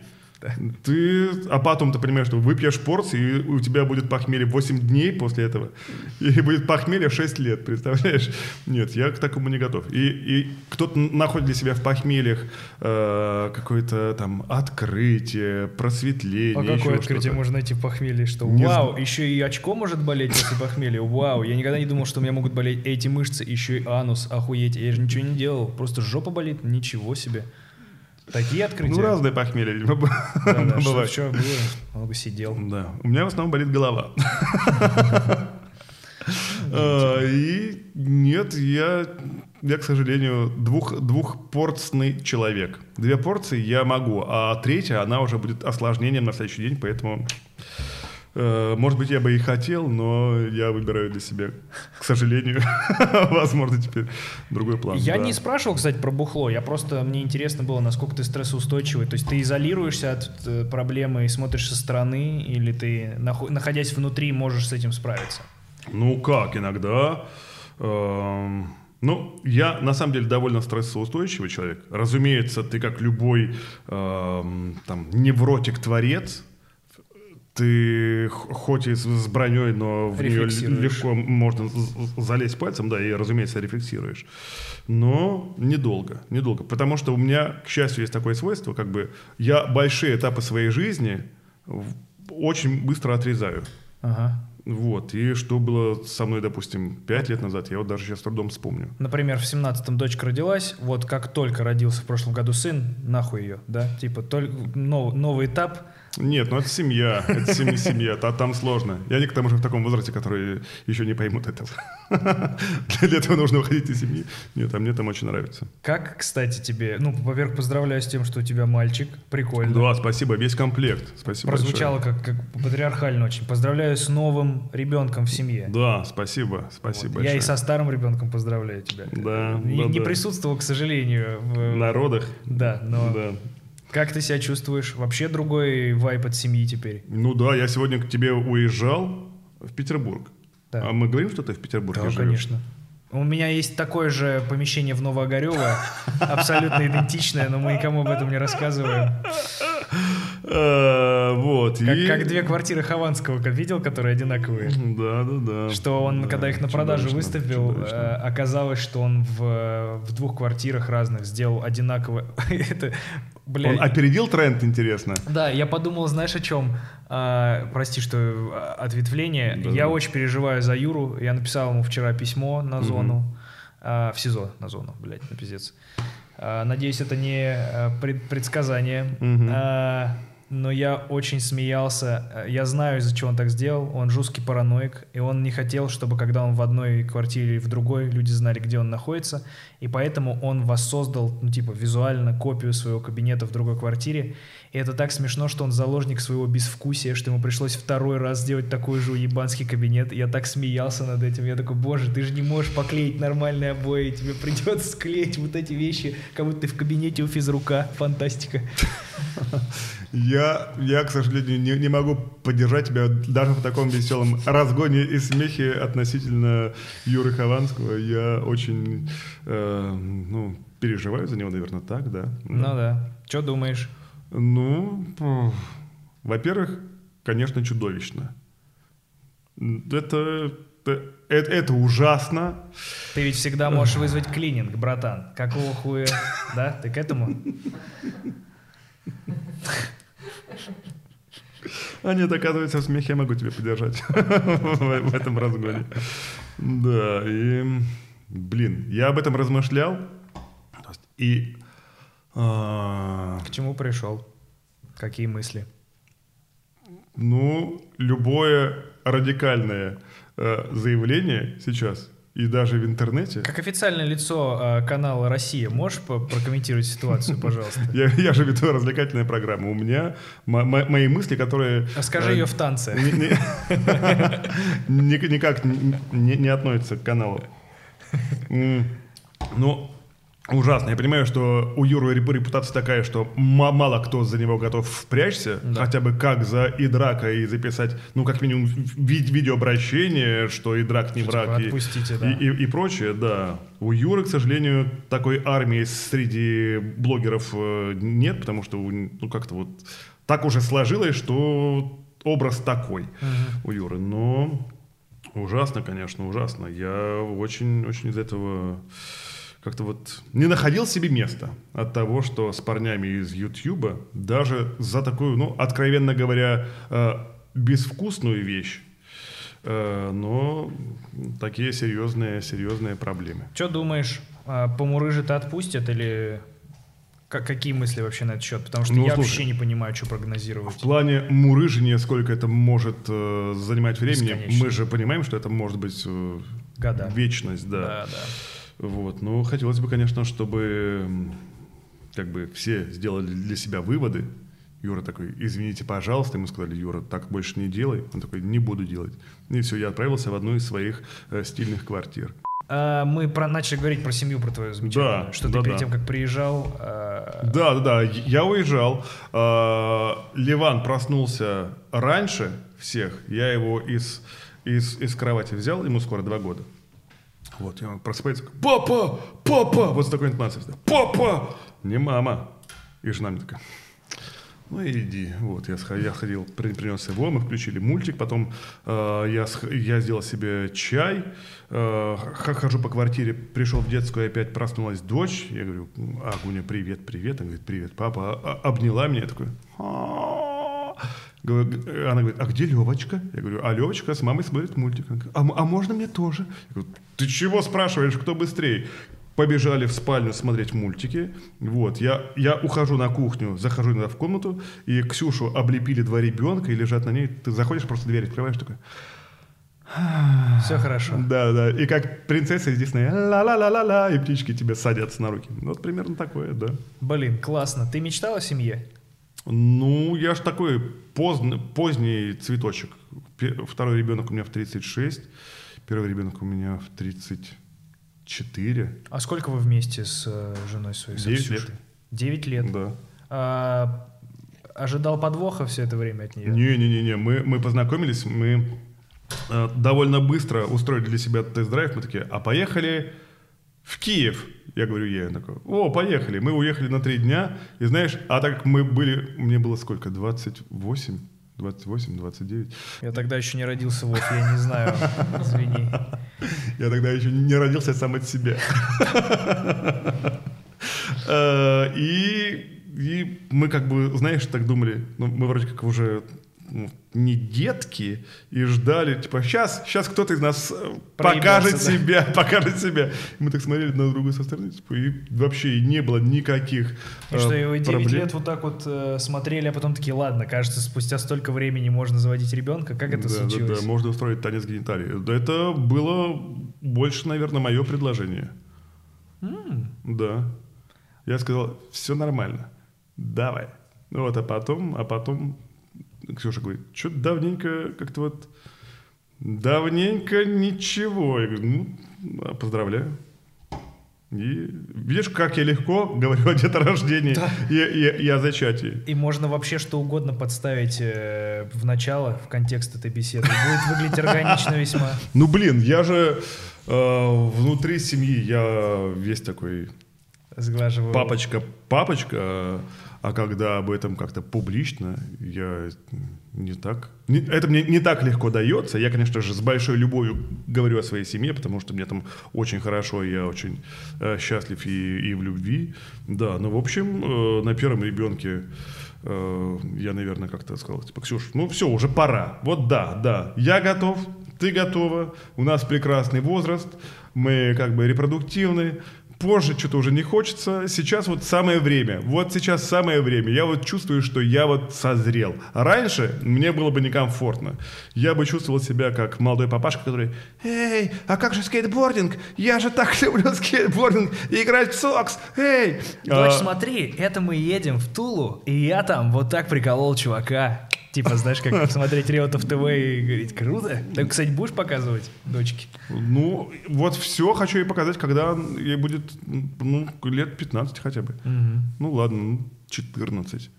Ты, а потом ты понимаешь, что выпьешь порцию, и у тебя будет похмелье 8 дней после этого, и будет похмелье 6 лет, представляешь? Нет, я к такому не готов. И, и кто-то находит для себя в похмельях э, какое-то там открытие, просветление. А какое открытие можно найти в похмелье? Что Не вау, еще и очко может болеть после похмелья? Вау, я никогда не думал, что у меня могут болеть эти мышцы, еще и анус, охуеть. Я же ничего не делал, просто жопа болит, ничего себе. Такие открытия. Ну, разные похмелья, видимо, Да, бывают. что было? Много сидел. Да, у меня в основном болит голова. А, И нет, я, я, к сожалению, двух, двухпорцный человек. Две порции я могу, а третья, она уже будет осложнением на следующий день, поэтому, может быть, я бы и хотел, но я выбираю для себя, к сожалению, возможно, теперь другой план. Я да. не спрашивал, кстати, про бухло. Я просто мне интересно было, насколько ты стрессоустойчивый. То есть ты изолируешься от э, проблемы и смотришь со стороны, или ты, нахо- находясь внутри, можешь с этим справиться? Ну как, иногда. эм, ну, я на самом деле довольно стрессоустойчивый человек. Разумеется, ты как любой эм, там невротик-творец, ты хоть и с, броней, но в нее легко можно залезть пальцем, да, и, разумеется, рефлексируешь. Но недолго, недолго. Потому что у меня, к счастью, есть такое свойство, как бы я большие этапы своей жизни очень быстро отрезаю. Ага. Вот, и что было со мной, допустим, пять лет назад, я вот даже сейчас с трудом вспомню. Например, в 17-м дочка родилась, вот как только родился в прошлом году сын, нахуй ее, да? Типа только нов- новый этап, Нет, ну это семья, это семья, семья, а там сложно. Я не к тому же в таком возрасте, которые еще не поймут этого. Для этого нужно уходить из семьи. Нет, а мне там очень нравится. Как, кстати, тебе... Ну, во-первых, поздравляю с тем, что у тебя мальчик. Прикольно. Да, спасибо, весь комплект. Спасибо Прозвучало как, как патриархально очень. Поздравляю с новым ребенком в семье. Да, спасибо, спасибо Вот. большое. Я и со старым ребенком поздравляю тебя. Да, не, да, не да. присутствовал, к сожалению. В... народах. Да, но Да. Как ты себя чувствуешь? Вообще другой вайп от семьи теперь. Ну да, я сегодня к тебе уезжал в Петербург. Да. А мы говорим, что ты в Петербурге Да, живешь? конечно. У меня есть такое же помещение в Новоогарево, абсолютно идентичное, но мы никому об этом не рассказываем. Э, Вот. Как, и- как две квартиры Хованского, как видел, которые одинаковые. Да, да, да. Что он, Да, когда их на продажу выставил, чудовищно. э, оказалось, что он в, в двух квартирах разных сделал одинаково. Это, блядь. Он опередил тренд, интересно. Да, я подумал, знаешь, о чем? А, прости, что а, ответвление. Я очень переживаю за Юру. Я написал ему вчера письмо на зону. а, в СИЗО на зону, блядь, на пиздец. А, надеюсь, это не пред- предсказание. А, но я очень смеялся. А, Я знаю, из-за чего он так сделал. Он жесткий параноик, и он не хотел, чтобы когда он в одной квартире или в другой, люди знали, где он находится. И поэтому он воссоздал, ну, типа, визуально копию своего кабинета в другой квартире. И это так смешно, что он заложник своего безвкусия, что ему пришлось второй раз сделать такой же уебанский кабинет. Я так смеялся над этим. Я такой, боже, ты же не можешь поклеить нормальные обои, тебе придется склеить вот эти вещи, как будто ты в кабинете у физрука. Фантастика. Я, я, к сожалению, не, не могу поддержать тебя даже в таком веселом разгоне и смехе относительно Юры Хованского. Я очень, э, ну, переживаю за него, наверное, так, да. Ну да. Что думаешь? Ну, во-первых, конечно, чудовищно. Это, это, это ужасно. Ты ведь всегда можешь вызвать клининг, братан. Какого хуя? Да? Ты к этому? А нет, оказывается, в смехе я могу тебя поддержать в этом разгоне. Да, и, блин, я об этом размышлял, и а, К чему пришел? Какие мысли? Ну, любое радикальное э, заявление сейчас, и даже в интернете, Как официальное лицо э, канала «Россия», можешь прокомментировать ситуацию, пожалуйста? я, я же веду развлекательная программа, у меня мо- мо- мои мысли, которые... Расскажи э, ее в танце. ни- ни- ни- Никак не- относится к каналу. Ну, ужасно. Я понимаю, что у Юры реп- репутация такая, что ма- мало кто за него готов впрячься, Да. хотя бы как за Идрака и записать, ну, как минимум, ви- видеообращение, что Идрак не Что, враг. типа, и- отпустите, и, да. и- и прочее, да. У Юры, к сожалению, такой армии среди блогеров э, нет, потому что, ну, как-то вот так уже сложилось, что образ такой у Юры. Но ужасно, конечно, ужасно. Я очень-очень из этого как-то вот не находил себе места от того, что с парнями из Ютьюба даже за такую, ну, откровенно говоря, э, безвкусную вещь, э, но такие серьезные, серьезные проблемы. Что думаешь, а, помурыжит и отпустят или Ка- какие мысли вообще на этот счет? Потому что Ну, я слушай. вообще не понимаю, что В прогнозировать. плане мурыжения, сколько это может э, занимать времени, Бесконечно. мы же понимаем, что это может быть э, Года. вечность, да. Да, да. Вот. Ну, хотелось бы, конечно, чтобы как бы все сделали для себя выводы. Юра такой, извините, пожалуйста. Ему сказали, Юра, так больше не делай. Он такой, не буду делать. И все, я отправился в одну из своих э, стильных квартир. А, мы про, начали говорить про семью, про твою замечательную. Да, что да, ты перед да. тем, как приезжал... а, Да, да, да. Я уезжал. А, Ливан проснулся раньше всех. Я его из, из, из кровати взял. Ему скоро два года. Вот, и он просыпается. Папа! Папа! Вот с такой интонацией. Папа! Не мама. И жена мне такая. Ну иди. Вот, я, сх- я сходил, при- принес его, мы включили мультик, потом э, я, я сделал себе чай, э, хожу по квартире, пришел в детскую, опять проснулась дочь, я говорю, Агуня, привет, привет, она говорит, привет, папа, А- а- обняла меня, я такой, Она говорит, а где Левочка? Я говорю, а Левочка с мамой смотрит мультик. Она говорит, а, а можно мне тоже? Я говорю, ты чего спрашиваешь, кто быстрее? побежали в спальню смотреть мультики. Вот, я, я ухожу на кухню, захожу иногда в комнату, и Ксюшу облепили два ребенка и лежат на ней. Ты заходишь, просто дверь открываешь, такой... Все хорошо. Да, да. И как принцесса из Диснея, ла-ла-ла-ла-ла, и птички тебе садятся на руки. Вот примерно такое, да. Блин, классно. Ты мечтал о семье? Ну, я ж такой поздний, поздний цветочек. Второй ребенок у меня в 36, первый ребенок у меня в 34. А сколько вы вместе с э, женой своей? с Девять Ксюшей? лет. Девять лет. Да. А, ожидал подвоха все это время от нее? Не-не-не, мы, мы познакомились, мы э, довольно быстро устроили для себя тест-драйв. Мы такие, а поехали в Киев. Я говорю, я такой, о, поехали. Мы уехали на три дня. И знаешь, а так мы были, мне было сколько, 28? 28, 29. Я тогда еще не родился, Вов, я не знаю. Извини. Я тогда еще не родился сам от себя. Э, И и мы как бы, знаешь, так думали, ну, мы вроде как уже не детки и ждали, типа, сейчас, сейчас кто-то из нас э, покажет Проебется, да. себя, покажет себя. И мы так смотрели на друга со стороны, типа, и вообще не было никаких И э, что, и вы 9 проблем. лет вот так вот э, смотрели, а потом такие, ладно, кажется, спустя столько времени можно заводить ребенка. Как это да, случилось? Да, да, можно устроить танец гениталий. Да, это было больше, наверное, мое предложение. Да. Я сказал, все нормально, давай. Ну вот, а потом, а потом Ксюша говорит, что давненько как-то вот, давненько ничего. Я говорю, ну, а, поздравляю. И видишь, как я легко говорю о деторождении и, и- и о зачатии. И можно вообще что угодно подставить э, в начало, в контекст этой беседы. Будет выглядеть органично весьма. Ну, блин, я же э, внутри семьи, я весь такой Сглаживаю. папочка, папочка, а когда об этом как-то публично, я не так... это мне не так легко дается. Я, конечно же, с большой любовью говорю о своей семье, потому что мне там очень хорошо, я очень э, счастлив и, и в любви. Да, но, в общем, э, на первом ребенке э, я, наверное, как-то сказал, типа, Ксюш, ну все, уже пора. Вот да, да, я готов, ты готова, у нас прекрасный возраст, мы как бы репродуктивны, позже что-то уже не хочется, сейчас вот самое время, вот сейчас самое время, я вот чувствую, что я вот созрел. Раньше мне было бы некомфортно, я бы чувствовал себя как молодой папашка, который, эй, а как же скейтбординг? Я же так люблю скейтбординг, и играть в сокс, эй! Дочь, А, смотри, это мы едем в Тулу, и я там вот так приколол чувака. Типа, знаешь, как смотреть Реутов ТВ и говорить, круто. Так, кстати, будешь показывать дочке? Ну, вот все хочу ей показать, когда ей будет, ну, лет 15 хотя бы. Ну, ладно, ну, 14.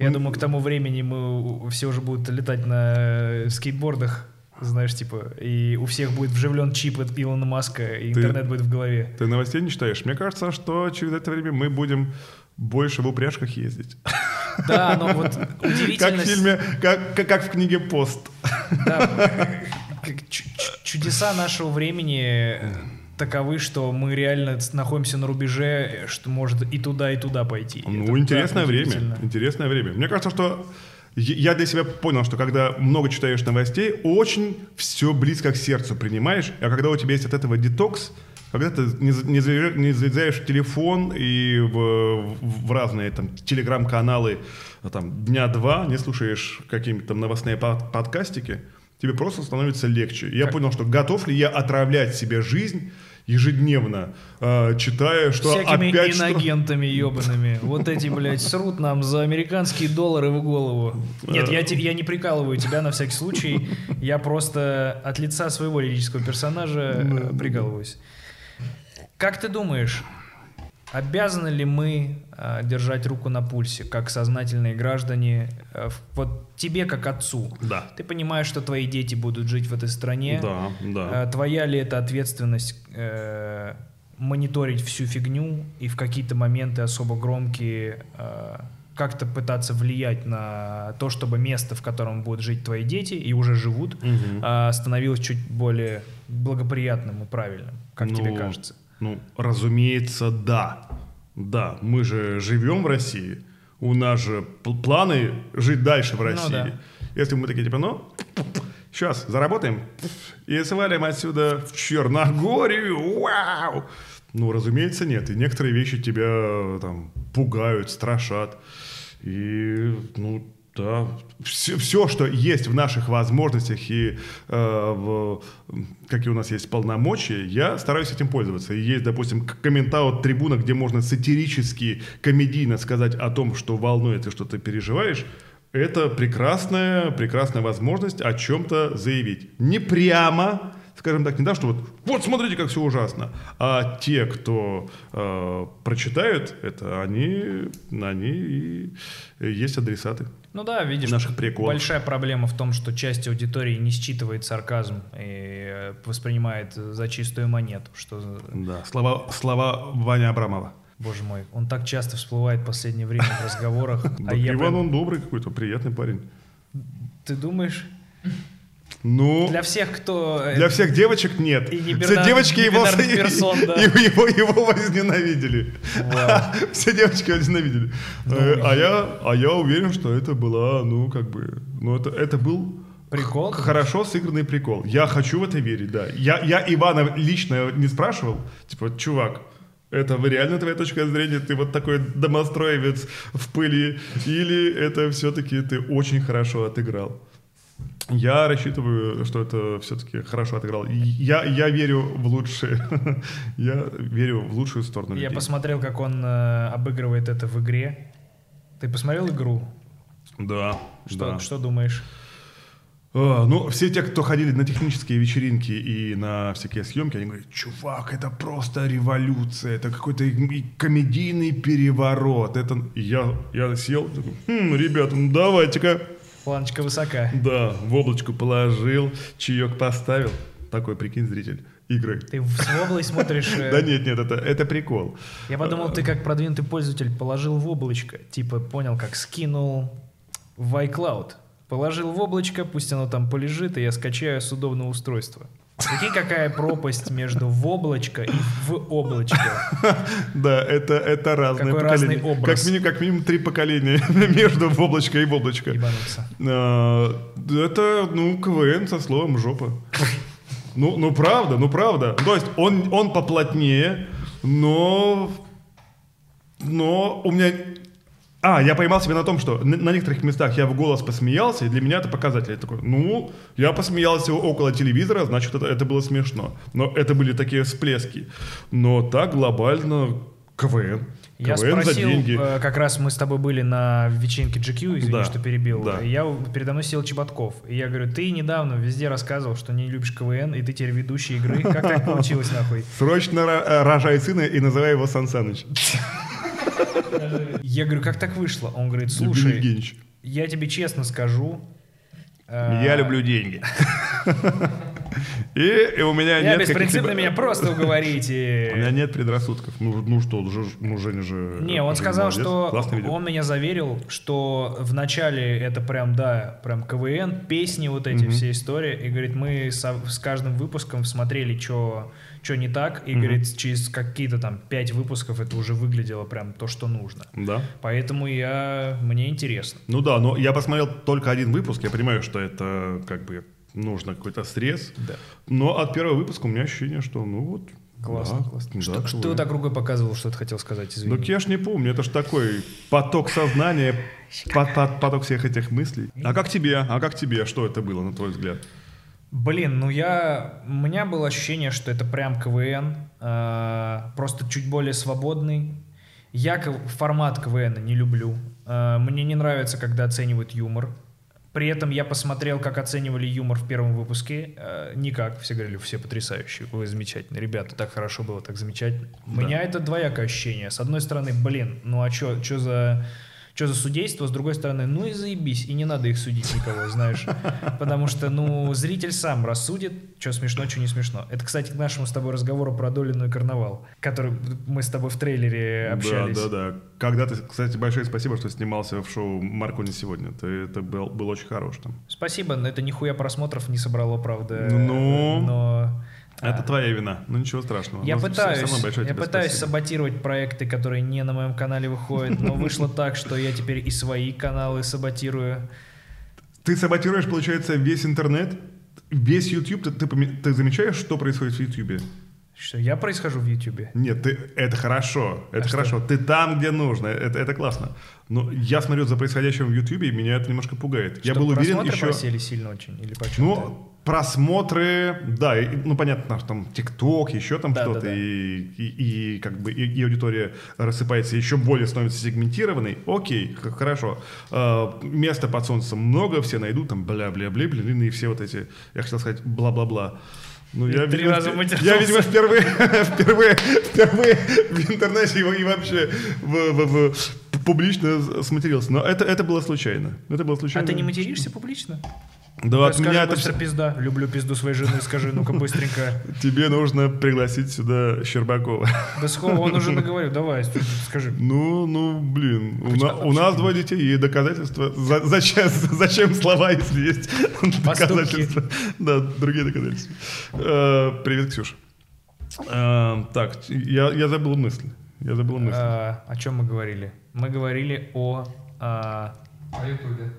Я думаю, к тому времени мы все уже будут летать на скейтбордах, знаешь, типа, и у всех будет вживлен чип от Илона Маска, и Ты- интернет будет в голове. Ты новостей не читаешь? Мне кажется, что через это время мы будем больше в упряжках ездить. Да, но вот Как в удивительность... фильме, как, как, как в книге «Пост». Да, чудеса нашего времени э, таковы, что мы реально находимся на рубеже, что может и туда, и туда пойти. Ну, Это интересное время. Интересное время. Мне кажется, что я для себя понял, что когда много читаешь новостей, очень все близко к сердцу принимаешь, а когда у тебя есть от этого детокс, когда ты не, не, залезаешь- не залезаешь в телефон и в, в разные там телеграм-каналы а, там, дня два, не слушаешь какие-нибудь там новостные под- подкастики, тебе просто становится легче. И я понял, что готов ли я отравлять себе жизнь ежедневно, э, читая, что Всякими опять что- инагентами ебаными. Вот эти, блядь, срут нам за американские доллары в голову. Нет, я, я не прикалываю тебя на всякий случай. Я просто от лица своего лирического персонажа э, прикалываюсь. Как ты думаешь, обязаны ли мы э, держать руку на пульсе, как сознательные граждане? э, вот тебе, как отцу. Да. Ты понимаешь, что твои дети будут жить в этой стране. Да, да. Э, Твоя ли это ответственность э, мониторить всю фигню и в какие-то моменты особо громкие э, как-то пытаться влиять на то, чтобы место, в котором будут жить твои дети и уже живут, Мгм. э, становилось чуть более благоприятным и правильным, как Ну, тебе кажется? Ну, разумеется, да. Да, мы же живем в России, у нас же пл- планы жить дальше в России. да. Если мы такие, типа, ну, сейчас заработаем и свалим отсюда в Черногорию, вау! Ну, разумеется, нет. И некоторые вещи тебя там пугают, страшат. И, ну, да, все, все, что есть в наших возможностях и э, в, какие у нас есть полномочия, я стараюсь этим пользоваться. И есть, допустим, комментаут трибуна, где можно сатирически, комедийно сказать о том, что волнует и что ты переживаешь. Это прекрасная, прекрасная возможность о чем-то заявить. Не прямо, скажем так, не так, что вот, вот смотрите, как все ужасно. А те, кто э, прочитают это, они, они и есть адресаты. Ну да, видишь, наших приколов. большая проблема в том, что часть аудитории не считывает сарказм и э, воспринимает за чистую монету. Что... Да, слова, слова Ваня Абрамова. Боже мой, он так часто всплывает в последнее время в разговорах. А Иван, он добрый какой-то, приятный парень. Ты думаешь? Ну, для всех, кто... Для всех девочек нет. И не Все девочки его, Персон, да. его, его возненавидели. Вау. Все девочки возненавидели. Э, а, я, а я уверен, что это была, ну, как бы... Ну, это, это был Прикол? хорошо сыгранный прикол. Я хочу в это верить, да. Я, я Ивана лично не спрашивал. Типа, чувак, это вы реально твоя точка зрения? Ты вот такой домостроевец в пыли? Или это все-таки ты очень хорошо отыграл? Я рассчитываю, что это все-таки хорошо отыграл. Я, я верю в лучшее. Я верю в лучшую сторону Я людей. посмотрел, как он э, обыгрывает это в игре. Ты посмотрел игру? Да, Что, да. что думаешь? А, ну, все те, кто ходили на технические вечеринки и на всякие съемки, они говорят, чувак, это просто революция, это какой-то комедийный переворот. Это... Я, я сел, такой, «Хм, ребята, ну давайте-ка. Планочка высока. Да, в облачку положил, чаек поставил. Такой, прикинь, зритель игры. Ты в воблой смотришь... э, Да нет, нет, это, это прикол. Я подумал, ты как продвинутый пользователь положил в облачко. Типа понял, как скинул в iCloud. Положил в облачко, пусть оно там полежит, и я скачаю с удобного устройства. Прикинь, какая пропасть между в облачко и в облачко. Да, это, это разные Какой разный поколения. образ. Как, минимум, как минимум три поколения между в облачко и в облачко. Ебануться. А, Это, ну, КВН со словом жопа. Ну, ну правда, ну правда. То есть он, он поплотнее, но, но у меня... А, я поймал себя на том, что на, на некоторых местах я в голос посмеялся, и для меня это показатель. Я такой, ну, я посмеялся около телевизора, значит, это, это было смешно. Но это были такие всплески. Но так глобально КВН. Я КВН за спросил, деньги. э, как раз мы с тобой были на вечеринке GQ, извини, Да, что перебил. да. Я передо мной сел Чеботков. И я говорю, ты недавно везде рассказывал, что не любишь КВН, и ты теперь ведущий игры. Как так получилось, нахуй? Срочно э, рожай сына и называй его Сан Саныч. Я говорю, как так вышло? Он говорит, слушай, я тебе честно скажу. э, Я люблю деньги. И, и у меня Я нет беспринципно меня просто уговорите. У меня нет предрассудков. Ну, ну что, ну Женя же... Не, он сказал, что он меня заверил, что в начале это прям, да, прям КВН, песни вот эти, все истории. И говорит, мы с каждым выпуском смотрели, что не так. И Мгм. говорит, через какие-то там пять выпусков это уже выглядело прям то, что нужно. Да. Поэтому я, мне интересно. Ну да, но я посмотрел только один выпуск, я понимаю, что это как бы нужно какой-то срез. Да. Но от первого выпуска у меня ощущение, что ну вот... Классно, да, классно. да, что, что КВН. ты так рукой показывал, что ты хотел сказать, извини. Так я ж не помню, это ж такой поток сознания, по- по- поток всех этих мыслей. А как тебе? А как тебе? Что это было, на твой взгляд? Блин, ну я... У меня было ощущение, что это прям КВН, э, просто чуть более свободный. Я формат КВН не люблю. Э, мне не нравится, когда оценивают юмор. При этом я посмотрел, как оценивали юмор в первом выпуске. Э, никак. Все говорили, все потрясающие, вы замечательные. Ребята, так хорошо было, так замечательно. У Да. меня это двоякое ощущение. С одной стороны, блин, ну а что чё за... Что за судейство, с другой стороны, ну и заебись, и не надо их судить никого, знаешь. Потому что, ну, зритель сам рассудит, что смешно, что не смешно. Это, кстати, к нашему с тобой разговору про Долину и Карнавал, который мы с тобой в трейлере общались. Да, да, да. Когда ты, кстати, большое спасибо, что снимался в шоу «Маркони сегодня». Ты, это был, был очень хорош там. Спасибо, но это нихуя просмотров не собрало, правда. Ну, но... Это а, твоя вина. Ну ничего страшного. Я Но всё пытаюсь, я пытаюсь спасибо. саботировать проекты, которые не на моем канале выходят, но вышло так, что я теперь и свои каналы саботирую. Ты саботируешь, получается, весь интернет, весь YouTube. Ты, ты, ты замечаешь, что происходит в YouTube? Что я происхожу в Ютубе? Нет, ты, это хорошо, это А что? хорошо. Ты там, где нужно, это, это классно. Но я смотрю за происходящим в Ютубе, и меня это немножко пугает. я Что, был уверен еще... просели сильно очень? Или почему? Ну, просмотры, да, и, ну понятно, там ТикТок, еще там Да, что-то, да, да. И, и, и как бы и, и аудитория рассыпается, еще более становится сегментированной. Окей, хорошо. Э, места под солнцем много, все найдут там бля-бля-бля, блин, и все вот эти, я хотел сказать, бла-бла-бла. Ну, я, три видимо, раза матерился. я, видимо, впервые, впервые, впервые в интернете и, и вообще в, в- в- публично сматерился. Но это, это было случайно. Это было А случайно. ты не материшься публично? Да, Да от скажи меня это быстро всё- пизда. Люблю пизду своей жены. Скажи, ну-ка быстренько. Тебе нужно пригласить сюда Щербакова. Да сколько он уже наговорил. Давай, скажи. Ну, ну, блин, у, Почему- на- у нас двое детей, и доказательства. За- зачем, зачем слова, если есть доказательства? Да, другие доказательства. Э, привет, Ксюша. Э, так, я, я забыл мысль. Я забыл мысль. А, О чем мы говорили? Мы говорили о... а, О Ютубе.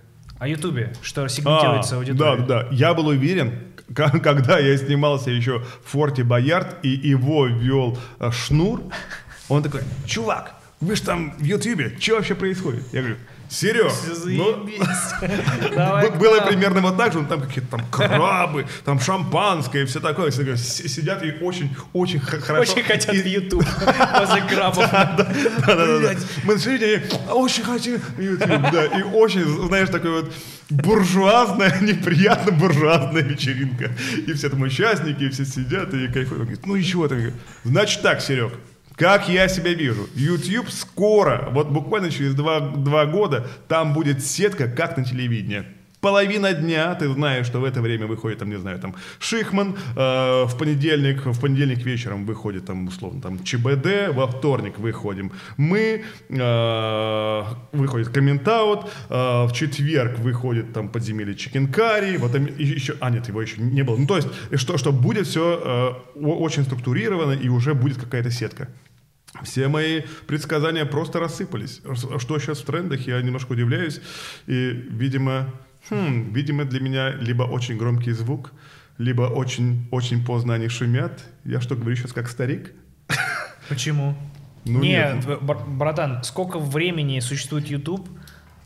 О Ютубе, что сегментируется А, аудитория. Да, да. Я был уверен, когда я снимался еще в Форте Боярд, и его вел э, Шнур, он такой, чувак, вы же там в Ютубе, что вообще происходит? Я говорю, Серег, ну, Было примерно вот так же, ну, там какие-то там крабы, там шампанское и все такое. Сидят и очень, очень х- хорошо. Очень хотят в Ютуб возле крабов. Да-да-да. Мы они очень хотим YouTube, да. И очень, знаешь, такой вот буржуазная, неприятно буржуазная вечеринка. И все там участники, и все сидят и кайфуют. Он говорит, ну и чего ты? Значит так, Серег, как я себя вижу, YouTube скоро, вот буквально через два, два года, там будет сетка, как на телевидении. Половина дня, ты знаешь, что в это время выходит, там, не знаю, там, Шихман, э, в понедельник, в понедельник вечером выходит, там, условно, там, ЧБД, во вторник выходим мы, э, выходит Комментаут, э, в четверг выходит, там, Подземелье Чикенкари, вот там еще, а, нет, его еще не было. Ну, то есть, что, что будет все очень структурировано и уже будет какая-то сетка. Все мои предсказания просто рассыпались. Ш- Что сейчас в трендах, я немножко удивляюсь. И, видимо, хм, видимо, для меня либо очень громкий звук, либо очень, очень поздно они шумят. Я что, говорю сейчас как старик? Почему? Ну, нет, нет. бр- братан, сколько времени существует YouTube,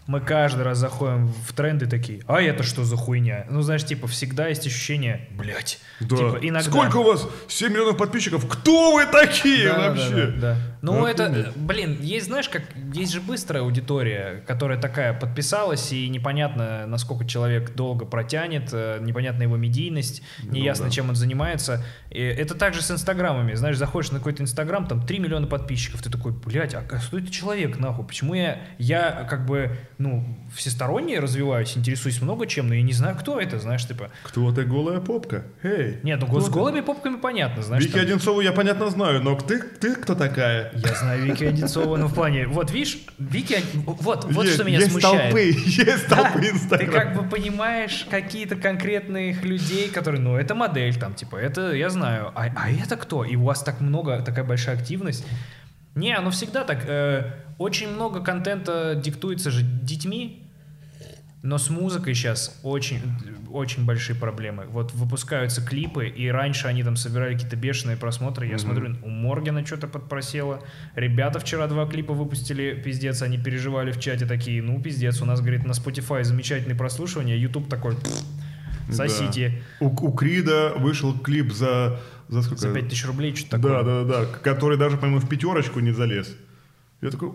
мы каждый раз заходим в тренды такие, а это что за хуйня? Ну, знаешь, типа, всегда есть ощущение, блядь. Да. Типа, иногда... Сколько у вас? 7 миллионов подписчиков. Кто вы такие Да, да, вообще? да, да. Ну, это, Охренеть. э, блин, есть, знаешь, как есть же быстрая аудитория, которая такая подписалась, и непонятно, насколько человек долго протянет, э, непонятна его медийность, неясно, Ну да. чем он занимается. И это также с инстаграмами. Знаешь, заходишь на какой-то инстаграм, там 3 миллиона подписчиков, ты такой, блядь, а что это человек, нахуй? Почему я, я как бы, ну, всесторонне развиваюсь, интересуюсь много чем, но я не знаю, кто это, знаешь, типа. Кто ты голая попка? Эй. Нет, ну кто с голыми попками понятно, знаешь. Вики там- Одинцову я, понятно, знаю, но ты, ты кто такая? Я знаю Вики Одинцова, ну в плане, вот видишь, Вики, вот, вот Есть- что меня есть смущает. толпы, есть Да, толпы ты Инстаграм. как бы понимаешь какие-то конкретных людей, которые, ну, это модель, там, типа, это я знаю, а, а это кто? И у вас так много, такая большая активность. Не, оно всегда так. э, очень много контента диктуется же детьми, но с музыкой сейчас очень, очень большие проблемы. Вот выпускаются клипы, и раньше они там собирали какие-то бешеные просмотры. Я смотрю, у Моргена что-то подпросело. Ребята вчера два клипа выпустили, пиздец, они переживали в чате такие, ну, пиздец, у нас, говорит, на Spotify замечательные прослушивания, YouTube такой, «Пф, сосите. У, у Крида вышел клип за, за сколько? За 5000 рублей, что-то Да, такое. да, да, который даже, по-моему, в пятерочку не залез. Я такой!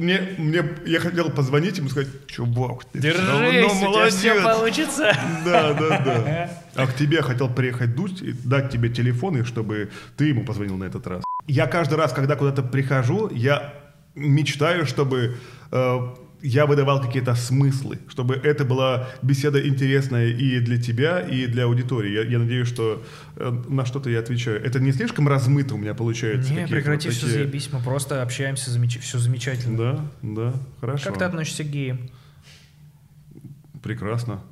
Мне, мне, я хотел позвонить ему и сказать, чувак, ты равно Держись, у тебя все молодец». получится. Да, да, да. А к тебе хотел приехать Дудь и дать тебе телефон, и чтобы ты ему позвонил на этот раз. Я каждый раз, когда куда-то прихожу, я мечтаю, чтобы э, я выдавал какие-то смыслы, чтобы это была беседа интересная и для тебя, и для аудитории. Я, я надеюсь, что э, на что-то я отвечаю. Это не слишком размыто у меня получается? Не, прекрати, вот все такие- заебись, мы просто общаемся, все замечательно. Да, да, хорошо. Как ты относишься к геям? Прекрасно.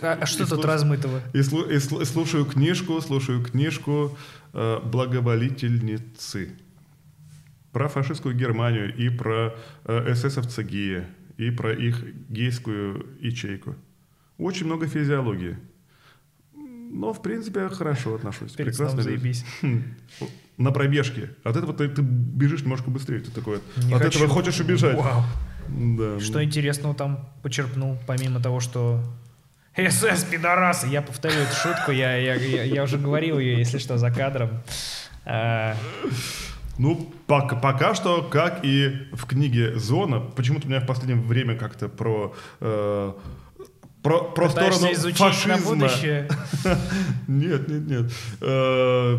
А, а что И тут слуш- размытого? И, слу- и слу- слушаю книжку, слушаю книжку э, «Благоволительницы» про фашистскую Германию и про э, эсэсовца гея, и про их гейскую ячейку. Очень много физиологии. Но, в принципе, хорошо отношусь. Перед Прекрасно. заебись. Хм. На пробежке. От этого ты, ты бежишь немножко быстрее. Ты такой, Не от хочу. этого хочешь убежать. Вау. Да. Что интересного там почерпнул, помимо того, что СС, пидорасы. Я повторю эту шутку, я, я, я, я уже говорил ее, если что, за кадром. Ну, пока, пока что, как и в книге «Зона», почему-то у меня в последнее время как-то про... э, про, про пытаешься сторону изучить на фашизма. будущее. Нет, нет, нет. Э,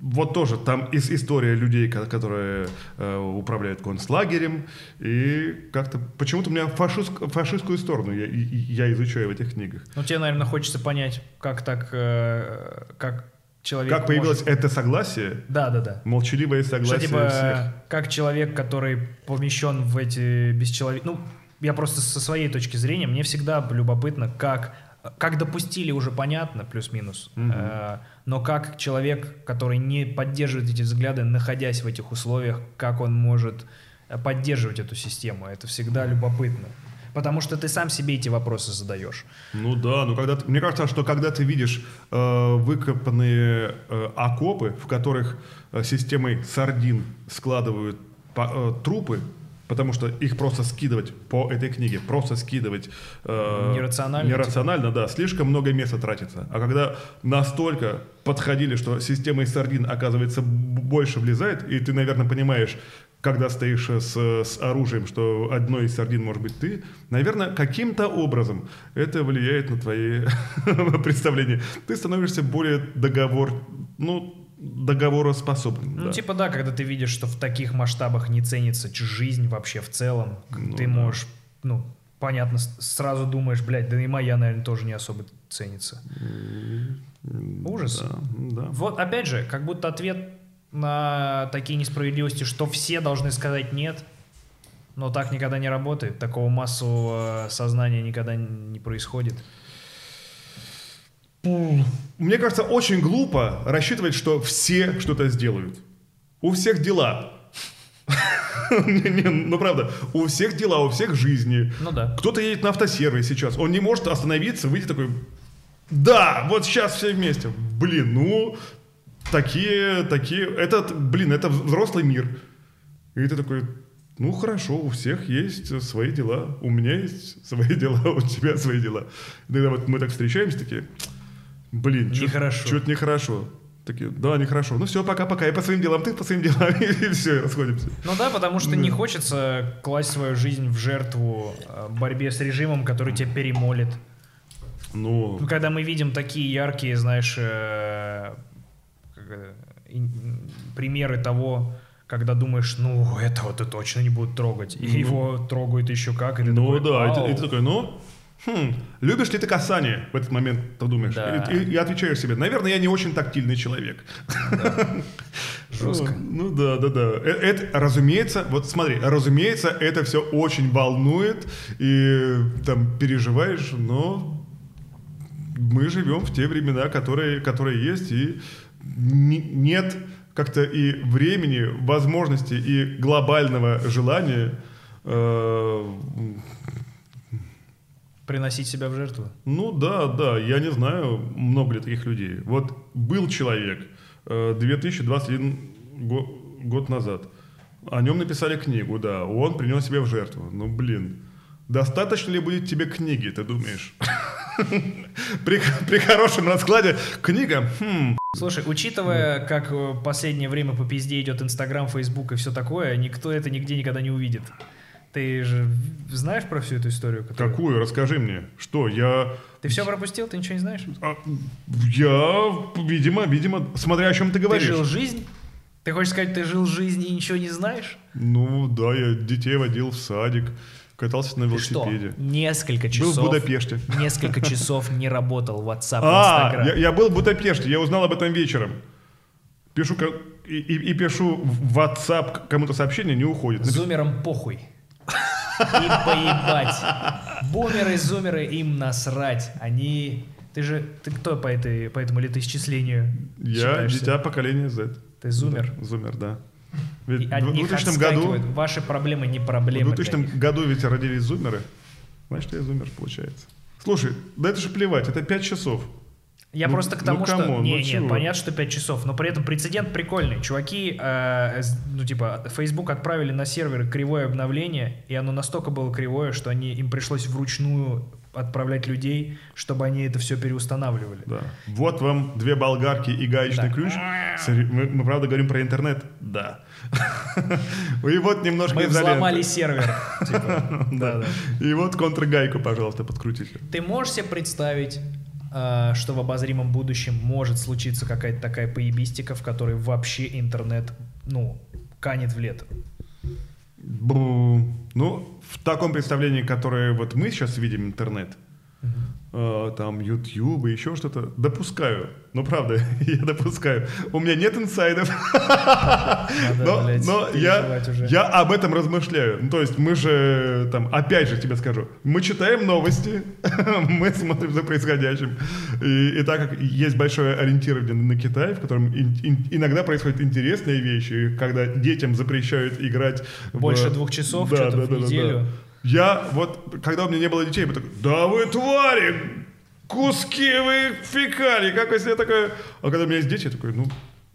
Вот тоже там ис- история людей, ко- которые э, управляют концлагерем, и как-то почему-то у меня фашист- фашистскую сторону я изучаю в этих книгах. Ну, тебе, наверное, хочется понять, как так, э, как человек Как появилось может- это согласие, Да, да, да. молчаливое Что, согласие типа, всех. как человек, который помещен в эти бесчеловек... Ну, я просто со своей точки зрения, мне всегда любопытно, как, как допустили, уже понятно, плюс-минус, э, но как человек, который не поддерживает эти взгляды, находясь в этих условиях, как он может э, поддерживать эту систему, это всегда любопытно. Потому что ты сам себе эти вопросы задаешь. Ну да, ну когда ты- мне кажется, что когда ты видишь э, выкопанные э, окопы, в которых э, системой сардин складывают по- э, трупы, потому что их просто скидывать по этой книге, просто скидывать э, Нерационально, нерационально, да, слишком много места тратится. А когда настолько подходили, что система из сардин, оказывается, больше влезает, и ты, наверное, понимаешь, когда стоишь э, с, с оружием, что одной из сардин может быть ты, наверное, каким-то образом это влияет на твои представления. Ты становишься более договор, ну, договороспособным. Ну, да. типа, да, когда ты видишь, что в таких масштабах не ценится жизнь вообще в целом, Ну ты да. можешь, ну, понятно, сразу думаешь, блядь, да и моя, наверное, тоже не особо ценится. Ужас. Да, да. Вот, опять же, как будто ответ на такие несправедливости, что все должны сказать «нет», но так никогда не работает, такого массового сознания никогда не происходит. Мне кажется, очень глупо рассчитывать, что все что-то сделают. У всех дела. Не, не, Ну правда, у всех дела, у всех жизни. Ну да. Кто-то едет на автосервис сейчас, он не может остановиться, выйти такой, да, вот сейчас все вместе. Блин, ну, такие, такие, этот, блин, это взрослый мир. И ты такой, ну хорошо, у всех есть свои дела, у меня есть свои дела, у тебя свои дела. И Тогда вот мы так встречаемся, такие, блин, что-то нехорошо. Такие, да, нехорошо. Ну все, пока-пока, я по своим делам, ты по своим делам, и все, расходимся. Ну да, потому что не хочется класть свою жизнь в жертву э, борьбе с режимом, который тебя перемолит. Ну, Ну, когда мы видим такие яркие, знаешь, э, как это, ин- примеры того, когда думаешь, ну, этого ты точно не будут трогать. И его трогают еще как. И ты Ну такой, да, и ты, и ты такой, ну, хм, любишь ли ты касание в этот момент, ты думаешь? Да. И, и- и отвечаешь себе, наверное, я не очень тактильный человек. Жестко. Ну, ну да, да, да. Э- Это, разумеется, вот смотри, разумеется, это все очень волнует, и там переживаешь, но мы живем в те времена, которые, которые есть, и нет как-то и времени, возможности, и глобального желания э, Приносить себя в жертву. ну да, да, я не знаю, много ли таких людей. Вот был человек э, 2021 го- год назад, о нем написали книгу, да, он принес себя в жертву. Ну блин, достаточно ли будет тебе книги, ты думаешь? При, при хорошем раскладе книга, хм, Слушай, учитывая, как э, последнее время по пизде идет Инстаграм, Фейсбук и все такое, никто это нигде никогда не увидит. Ты же знаешь про всю эту историю? которую- какую, расскажи мне, что я... Ты все пропустил? Ты ничего не знаешь? а, Я, видимо, видимо, смотря о чем ты Ты говоришь. жил жизнь? Ты хочешь сказать, ты жил жизнь и ничего не знаешь? Ну да, я детей водил в садик, катался на Ты что? велосипеде. Несколько Был часов. в Будапеште. Несколько часов не работал WhatsApp, А, Instagram. я, я был в Будапеште, я узнал об этом вечером. Пишу и, и- и пишу в WhatsApp кому-то сообщение, не уходит. Напис- Зумерам похуй. Им поебать. Бумеры, зумеры, им насрать. Они... Ты же... Ты кто по, этой, по этому летоисчислению Я считаешься? дитя поколения Z. Ты зумер. Да, зумер, да. Ведь в них 2000 году. Ваши проблемы не в проблемы. для 2000 них. году ведь родились зумеры. Значит, я зумер, получается. Слушай, да это же плевать, это 5 часов. Я Ну, просто к ну, тому, что... come on, не, ну нет, чего? понятно, что 5 часов, но при этом прецедент прикольный. Чуваки, э, ну типа, Facebook отправили на сервер кривое обновление, и оно настолько было кривое, что они, им пришлось вручную отправлять людей, чтобы они это все переустанавливали. Да. Вот вам две болгарки и гаечный Да. ключ. Мы, мы правда говорим про интернет? Да. И вот немножко Мы взломали сервер. типа. Да, да. И вот контргайку, пожалуйста, подкрутите. Ты можешь себе представить, э, что в обозримом будущем может случиться какая-то такая поебистика, в которой вообще интернет, ну, канет в лето? Бу. Ну, в таком представлении, которое вот мы сейчас видим интернет, там YouTube и еще что-то, допускаю. Ну, правда, я допускаю. У меня нет инсайдов, но, блядь, но я, я об этом размышляю. Ну, то есть мы же, там, опять же тебе скажу, мы читаем новости, мы смотрим за происходящим. И, и так как есть большое ориентирование на Китай, в котором ин- ин- иногда происходят интересные вещи, когда детям запрещают играть в- Больше двух часов, что-то в неделю. Я вот, когда у меня не было детей, я такой, да вы твари, куски вы фекалий, как вы себе такое... А когда у меня есть дети, я такой, ну,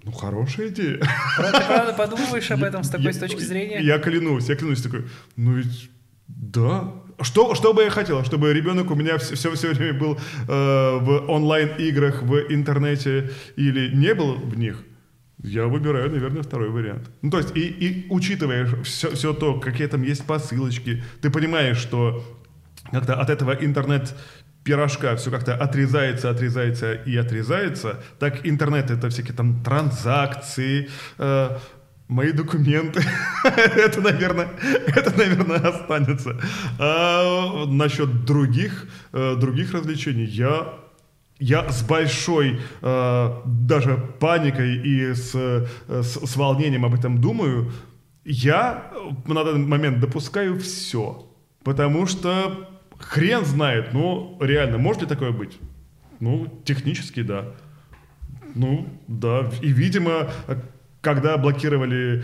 ну хорошая идея. Правда, Ты правда подумываешь об этом с такой Я- с точки зрения? Я клянусь, я клянусь такой, ну ведь да. Что, что бы я хотел? Чтобы ребенок у меня все, все, все время был э, в онлайн-играх, в интернете или не был в них? Я выбираю, наверное, второй вариант. Ну, то есть, и, и учитывая все, все то, какие там есть посылочки, ты понимаешь, что как-то от этого интернет пирожка все как-то отрезается, отрезается и отрезается, так интернет это всякие там транзакции, э, мои документы, это, наверное, это, наверное, останется. А насчет других, э, других развлечений я я с большой э, даже паникой и с, э, с, с волнением об этом думаю. Я э, на данный момент допускаю все. Потому что хрен знает, ну, реально, может ли такое быть? Ну, технически, да. Ну, да. И, видимо, когда блокировали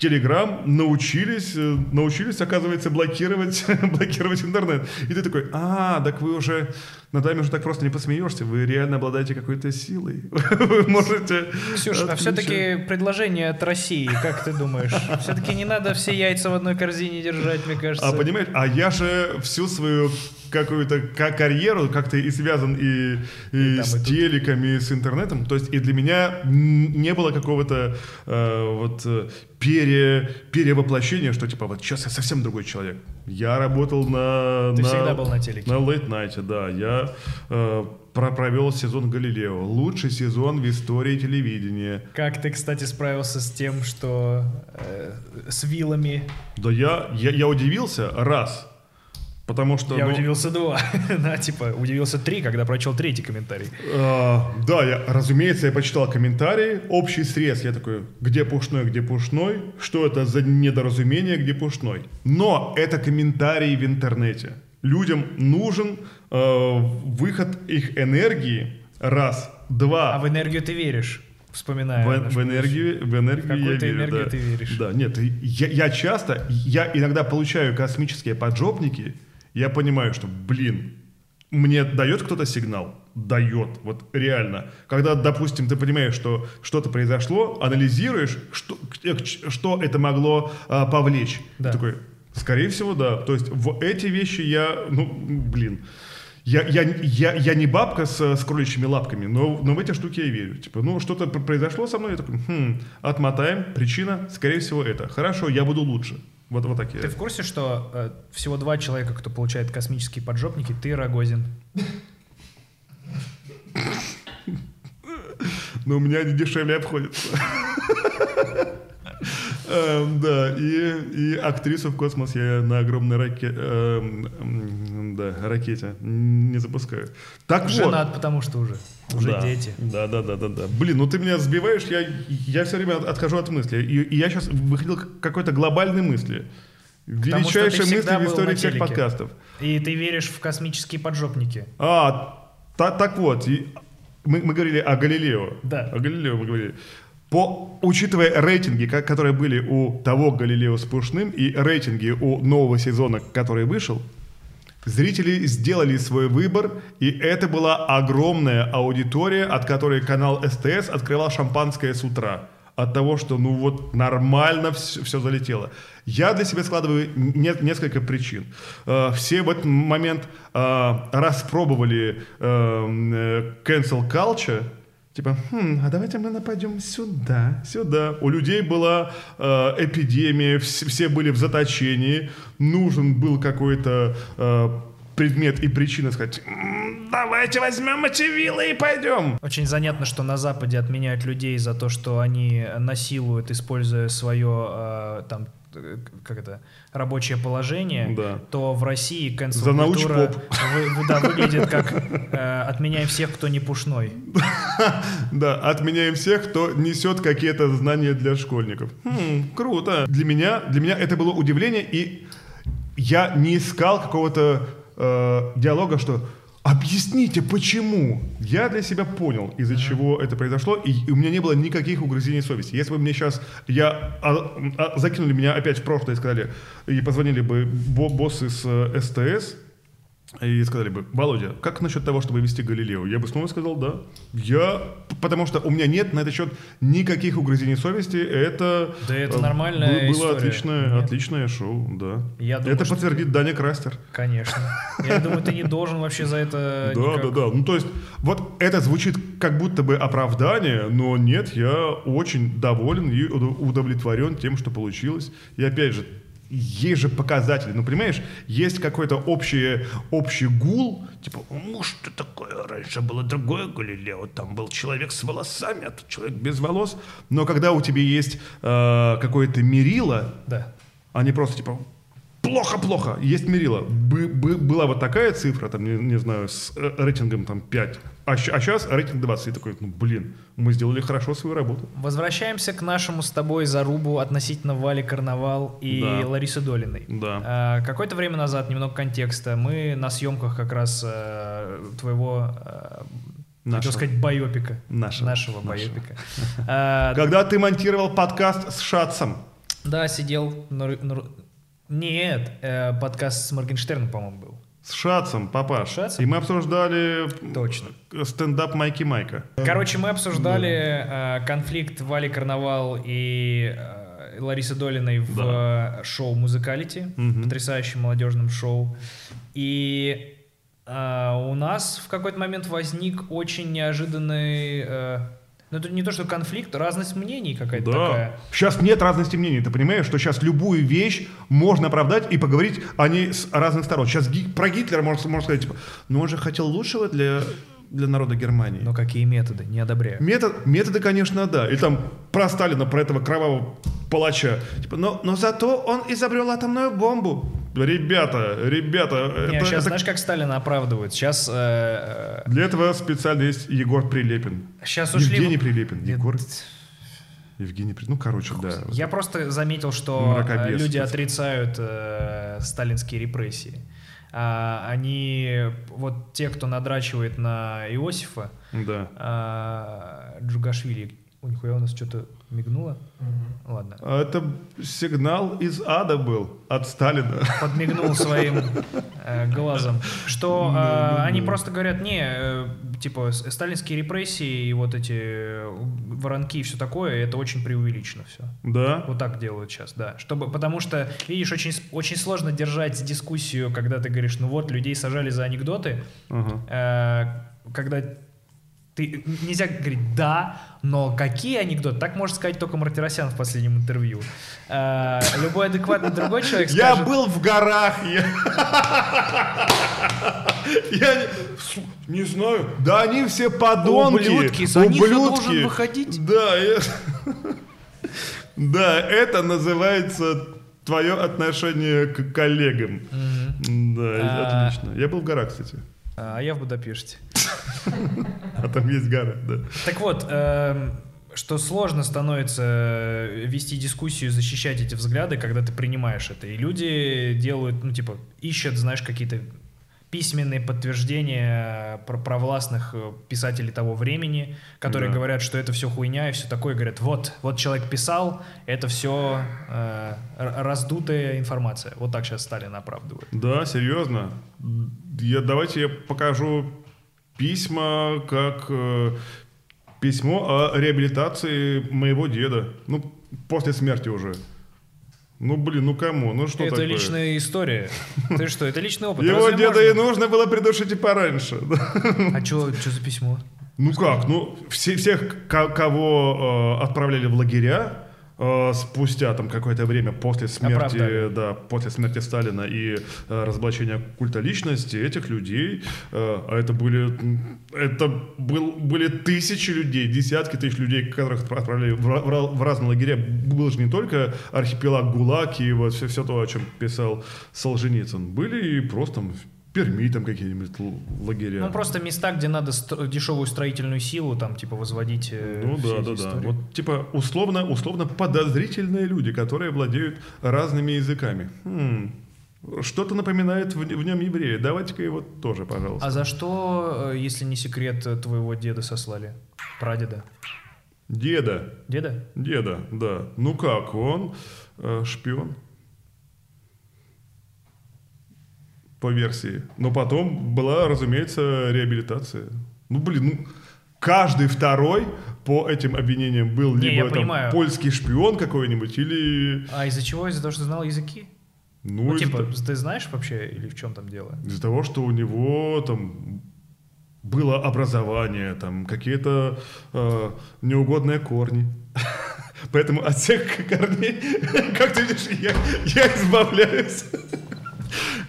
Телеграм, научились, э, научились, оказывается, блокировать, блокировать интернет. И ты такой, а, так вы уже, над вами уже так просто не посмеешься, вы реально обладаете какой-то силой. Вы можете... Ксюш, а все-таки предложение от России, как ты думаешь? Все-таки не надо все яйца в одной корзине держать, мне кажется. А понимаешь, а я же всю свою какую-то ка- карьеру как-то и связан и, и, И там, с и тут. телеком, и с интернетом. То есть и для меня не было какого-то э, вот э, пере, перевоплощения, что типа вот сейчас я совсем другой человек. Я работал на... Ты на- всегда был на телеке. На Late Night, да. Я э, про- провел сезон Галилео. Лучший сезон в истории телевидения. Как ты, кстати, справился с тем, что э, с вилами? Да я, я, я удивился раз. Потому что... Я ну, удивился два. Да, типа, удивился три, когда прочел третий комментарий. А, да, я, разумеется, я почитал комментарии, общий срез, я такой, где пушной, где пушной, что это за недоразумение, где пушной. Но это комментарии в интернете. Людям нужен э, выход их энергии, раз, два. А в энергию ты веришь, вспоминая. В, в энергию, в энергию В я верю, энергию да. ты веришь. Да, нет, я, я часто, я иногда получаю космические поджопники, я понимаю, что, блин, мне дает кто-то сигнал? Дает, вот реально. Когда, допустим, ты понимаешь, что что-то произошло, анализируешь, что, к- что это могло а, повлечь. Да. Ты такой, скорее всего, да. То есть в эти вещи я, ну, блин, я, я, я, я не бабка с, с кроличьими лапками, но, но в эти штуки я верю. Типа, ну, что-то пр- произошло со мной, я такой, хм, отмотаем, причина, скорее всего, это. Хорошо, я буду лучше. Вот, вот такие. Ты в курсе, что э, всего два человека, кто получает космические поджопники, ты и Рогозин? Но у меня они дешевле обходятся. Эм, Да, и, актрису в космос я на огромной эм, ракете не запускаю. Так вот. Женат, потому что уже. Уже Да. дети. Да, да, да, да, да. Блин, ну ты меня сбиваешь, я, я все время от- отхожу от мысли. И, и я сейчас выходил к какой-то глобальной мысли. Мысли всегда в истории всех подкастов. И ты веришь в космические поджопники. А, та- так вот, и мы, мы говорили о Галилео. Да. О Галилео мы говорили. По, учитывая рейтинги, ка- которые были у того Галилео с Пушным, и рейтинги у нового сезона, который вышел, Зрители сделали свой выбор, и это была огромная аудитория, от которой канал СТС открывал шампанское с утра. От того, что ну вот нормально все, все залетело. Я для себя складываю не, несколько причин. Э, все в этот момент э, распробовали э, э, cancel culture, Типа, хм, а давайте мы нападем сюда, сюда. У людей была э, эпидемия, все, все были в заточении, нужен был какой-то э, предмет и причина сказать, давайте возьмем мочевилы и пойдем. Очень занятно, что на Западе отменяют людей за то, что они насилуют, используя свое э, там как это, рабочее положение, да. то в России cancel За культура вы, да, выглядит как э, «отменяем всех, кто не пушной». Да, отменяем всех, кто несет какие-то знания для школьников. Хм, круто. Для меня, для меня это было удивление, и я не искал какого-то э, диалога, что Объясните, почему? Я для себя понял, из-за чего это произошло, и у меня не было никаких угрызений совести. Если бы мне сейчас, я, а, а, закинули меня опять в прошлое и сказали, и позвонили бы боссы с э, СТС, и сказали бы, Володя, как насчет того, чтобы вести Галилео? Я бы снова сказал, да. Я, потому что у меня нет на этот счет никаких угрызений совести. Это, да это э, нормальная было история. отличное, отличное шоу, да. Я думаю, это подтвердит ты... Даня Крастер. Конечно. Я думаю, ты не должен вообще за это Да, да, да. Ну, то есть, вот это звучит как будто бы оправдание, но нет, я очень доволен и удовлетворен тем, что получилось. И опять же, есть же показатели, ну, понимаешь, есть какой-то общий, общий гул, типа, ну, что такое, раньше было другое Галилео, там был человек с волосами, а тут человек без волос, но когда у тебя есть э, какое-то мерило, да. не просто, типа, плохо-плохо, есть мерило. Бы, бы, была вот такая цифра, там, не, не знаю, с э, рейтингом там 5, а, а сейчас рейтинг 20. И такой, ну, блин, мы сделали хорошо свою работу. Возвращаемся к нашему с тобой зарубу относительно Вали Карнавал и да. Ларисы Долиной. Да. А, какое-то время назад, немного контекста, мы на съемках как раз а, твоего а, Нашего. Хотел сказать байопика. Нашего. Нашего, Нашего. байопика. Когда ты монтировал подкаст с Шатсом. Да, сидел нет, э, подкаст с Моргенштерном, по-моему, был. С Шацем, папа. Шацем? И мы обсуждали Точно. стендап Майки Майка. Короче, мы обсуждали да. э, конфликт Вали Карнавал и э, Ларисы Долиной в да. шоу «Музыкалити», угу. потрясающем молодежном шоу. И э, у нас в какой-то момент возник очень неожиданный... Э, ну, это не то, что конфликт, разность мнений какая-то да. такая. Сейчас нет разности мнений. Ты понимаешь, что сейчас любую вещь можно оправдать и поговорить о ней с разных сторон. Сейчас ги- про Гитлера можно, можно сказать, типа, ну он же хотел лучшего для для народа Германии. Но какие методы? Не одобряю. Метод, методы, конечно, да. И там про Сталина, про этого кровавого палача. Типа, но, но зато он изобрел атомную бомбу. Ребята, ребята. Не, это, сейчас это... знаешь, как Сталина оправдывают? Сейчас... Э, э... Для этого специально есть Егор Прилепин. Сейчас ушли... Евгений Прилепин. Егор... Евгений Прилепин. Ну, короче, да. Я просто заметил, что Мракобес, люди отрицают э, сталинские репрессии. А, они, вот те, кто надрачивает на Иосифа, да. а, Джугашвили, у них у нас что-то мигнуло? Угу. Ладно. А это сигнал из ада был от Сталина. Подмигнул своим э, глазом. Что э, они просто говорят, не, э, типа, сталинские репрессии и вот эти э, воронки и все такое, это очень преувеличено все. Да? Вот так делают сейчас, да. Чтобы, потому что, видишь, очень, очень сложно держать дискуссию, когда ты говоришь, ну вот, людей сажали за анекдоты, uh-huh. э, когда ты, нельзя говорить «да», но какие анекдоты? Так может сказать только Мартиросян в последнем интервью. Э, любой адекватный другой человек скажет... Я был в горах. Я не знаю. Да они все подонки. Ублюдки. За них должен выходить. Да. Да, это называется твое отношение к коллегам. Да, а. отлично. Я был в горах, кстати. А я в Будапеште. А там есть гора, да. Так вот, эм, что сложно становится э, вести дискуссию, защищать эти взгляды, когда ты принимаешь это. И люди делают, ну, типа, ищут, знаешь, какие-то письменные подтверждения про провластных э, писателей того времени, которые Да. говорят, что это все хуйня и все такое, говорят, вот, вот человек писал, это все раздутая информация. Вот так сейчас Сталин оправдывает. Да, серьезно. Я, давайте я покажу письма, как э, письмо о реабилитации моего деда. Ну, после смерти уже. Ну, блин, ну кому? Ну что это такое? личная история. Ты что, это личный опыт. Его Разве деда можно? и нужно было придушить и пораньше. А что за письмо? Ну как? Ну, все, всех, ко- кого э, отправляли в лагеря, э, спустя там какое-то время после смерти, Оправдали. да, после смерти Сталина и э, разоблачения культа личности, этих людей, э, а это были, это был, были тысячи людей, десятки тысяч людей, которых отправляли в, в в разные лагеря. Был же не только архипелаг ГУЛАГ и вот все, все то, о чем писал Солженицын. Были и просто Перми там какие-нибудь лагеря. Ну, просто места, где надо дешевую строительную силу, там, типа, возводить э, Ну да, да, да. Вот типа условно, условно подозрительные люди, которые владеют разными языками. Хм, Что-то напоминает в, в нем еврея. Давайте-ка его тоже, пожалуйста. А за что, э, если не секрет, э, твоего деда сослали? Прадеда? Деда, Деда? деда, да. Ну как, он э, шпион. По версии. Но потом была, разумеется, реабилитация. Ну, блин, ну, каждый второй по этим обвинениям был Не, либо там понимаю. польский шпион какой-нибудь, или... А из-за чего? Из-за того, что знал языки? Ну, Ну, типа, то- ты знаешь вообще, или в чем там дело? Из-за того, что у него там было образование, там какие-то э, неугодные корни. Поэтому от всех корней, как ты видишь, я, я избавляюсь.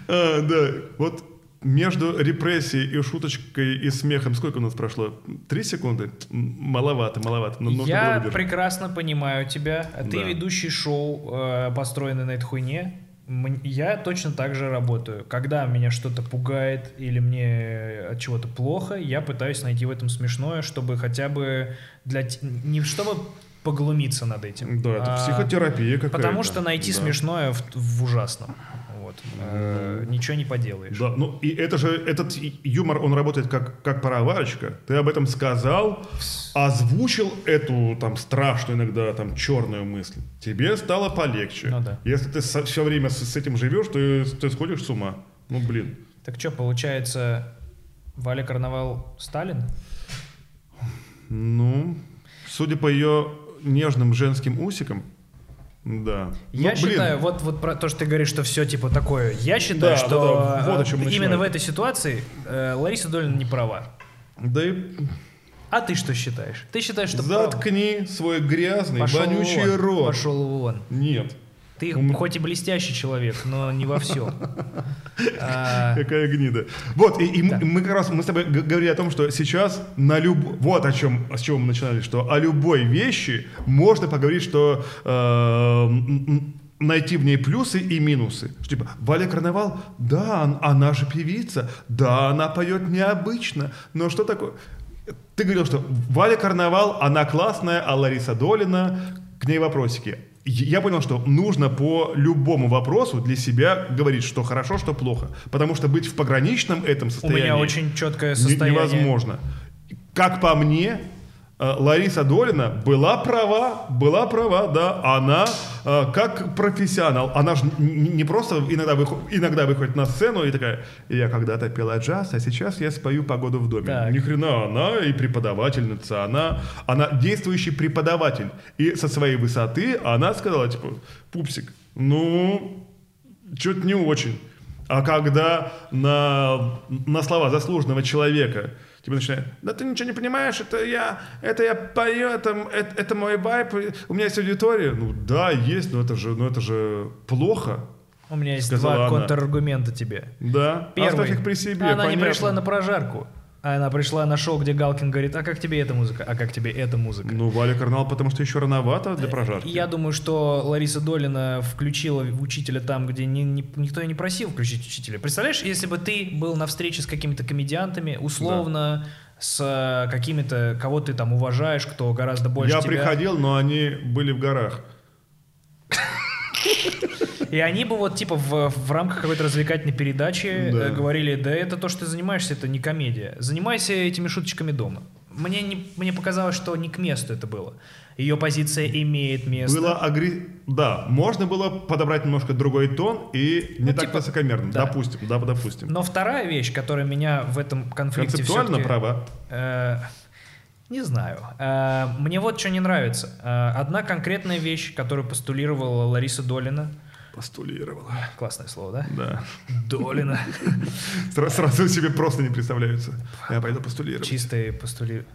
А, Да, вот между репрессией и шуточкой и смехом сколько у нас прошло? Три секунды? Маловато, маловато. но нужно было Я выдержать. прекрасно понимаю тебя. А Ты Да. ведущий шоу, э, построенный на этой хуйне. Я точно так же работаю. Когда меня что-то пугает или мне от чего-то плохо, я пытаюсь найти в этом смешное, чтобы хотя бы для... Не чтобы поглумиться над этим. Да, это а психотерапия какая-то. Потому что найти Да. смешное в, в ужасном. Вот. Э, Ничего не поделаешь. Да, ну и это же, этот юмор, он работает как, как пароварочка. Ты об этом сказал, озвучил эту там страшную иногда там черную мысль. Тебе стало полегче. Ну да. Если ты все время с, с этим живешь, ты, ты сходишь с ума. Ну блин. Так что, получается, Валя Карнавал Сталин? Ну, судя по ее нежным женским усикам, да. Я Ну, блин, считаю, вот, вот про то, что ты говоришь, что все типа такое, я считаю, Да, что да, да, вот о э, чем именно в этой ситуации э, Лариса Долина не права. Да и А ты что считаешь? Ты считаешь, что заткни свой грязный, Пошел вонючий вон, рот. Пошел вон. Нет. Ты Ум- хоть и блестящий человек, но не во всем. А, Какая гнида. Вот, и, мы- как раз мы с тобой говорили о том, что сейчас на люб... Вот о чем, с чего мы начинали, что о любой вещи можно поговорить, что э, найти в ней плюсы и минусы. Что, типа, Валя Карнавал, да, он- она же певица, да, она поет необычно, но что такое? Ты говорил, что Валя Карнавал, она классная, а Лариса Долина, к ней вопросики. Я понял, что нужно по любому вопросу для себя говорить, что хорошо, что плохо. Потому что быть в пограничном этом у состоянии меня очень четкое состояние. невозможно. Как по мне, Лариса Долина была права, была права, да, она э, как профессионал, она же не, просто иногда, выход- иногда выходит на сцену и такая, я когда-то пела джаз, а сейчас я спою погоду в доме. Так. Ни хрена, она и преподавательница, она, она действующий преподаватель. И со своей высоты она сказала, типа, пупсик, ну, что-то не очень. А когда на, на слова заслуженного человека типа начинает, да ты ничего не понимаешь, это я, это я пою, это, это, это мой вайп, у меня есть аудитория. Ну да, есть, но это же, но это же плохо. У меня есть Сказала два она. контраргумента тебе. Да, Первый. оставь их при себе. Она не понятно. пришла на прожарку. А она пришла на шоу, где Галкин говорит, а как тебе эта музыка? А как тебе эта музыка? Ну, Валя Карнал, потому что еще рановато для прожарки. Я думаю, что Лариса Долина включила учителя там, где ни- ни- никто и не просил включить учителя. Представляешь, если бы ты был на встрече с какими-то комедиантами, условно, с э, какими-то, кого ты там уважаешь, кто гораздо больше Я тебя... приходил, но они были в горах. И они бы вот типа в, в рамках какой-то развлекательной передачи Да. э, говорили, да это то, что ты занимаешься, это не комедия. Занимайся этими шуточками дома. Мне, не, мне показалось, что не к месту это было. Ее позиция имеет место. Было агри... Да, можно было подобрать немножко другой тон и не Ну, так типа, высокомерно. да. Допустим, да, допустим. Но вторая вещь, которая меня в этом конфликте Концептуально права. э, не знаю. Э, мне вот что не нравится. Э, одна конкретная вещь, которую постулировала Лариса Долина. Постулировала. Классное слово, да? Да. Долина. Сра- Сразу себе просто не представляются. Я пойду постулировать. Чистые постули...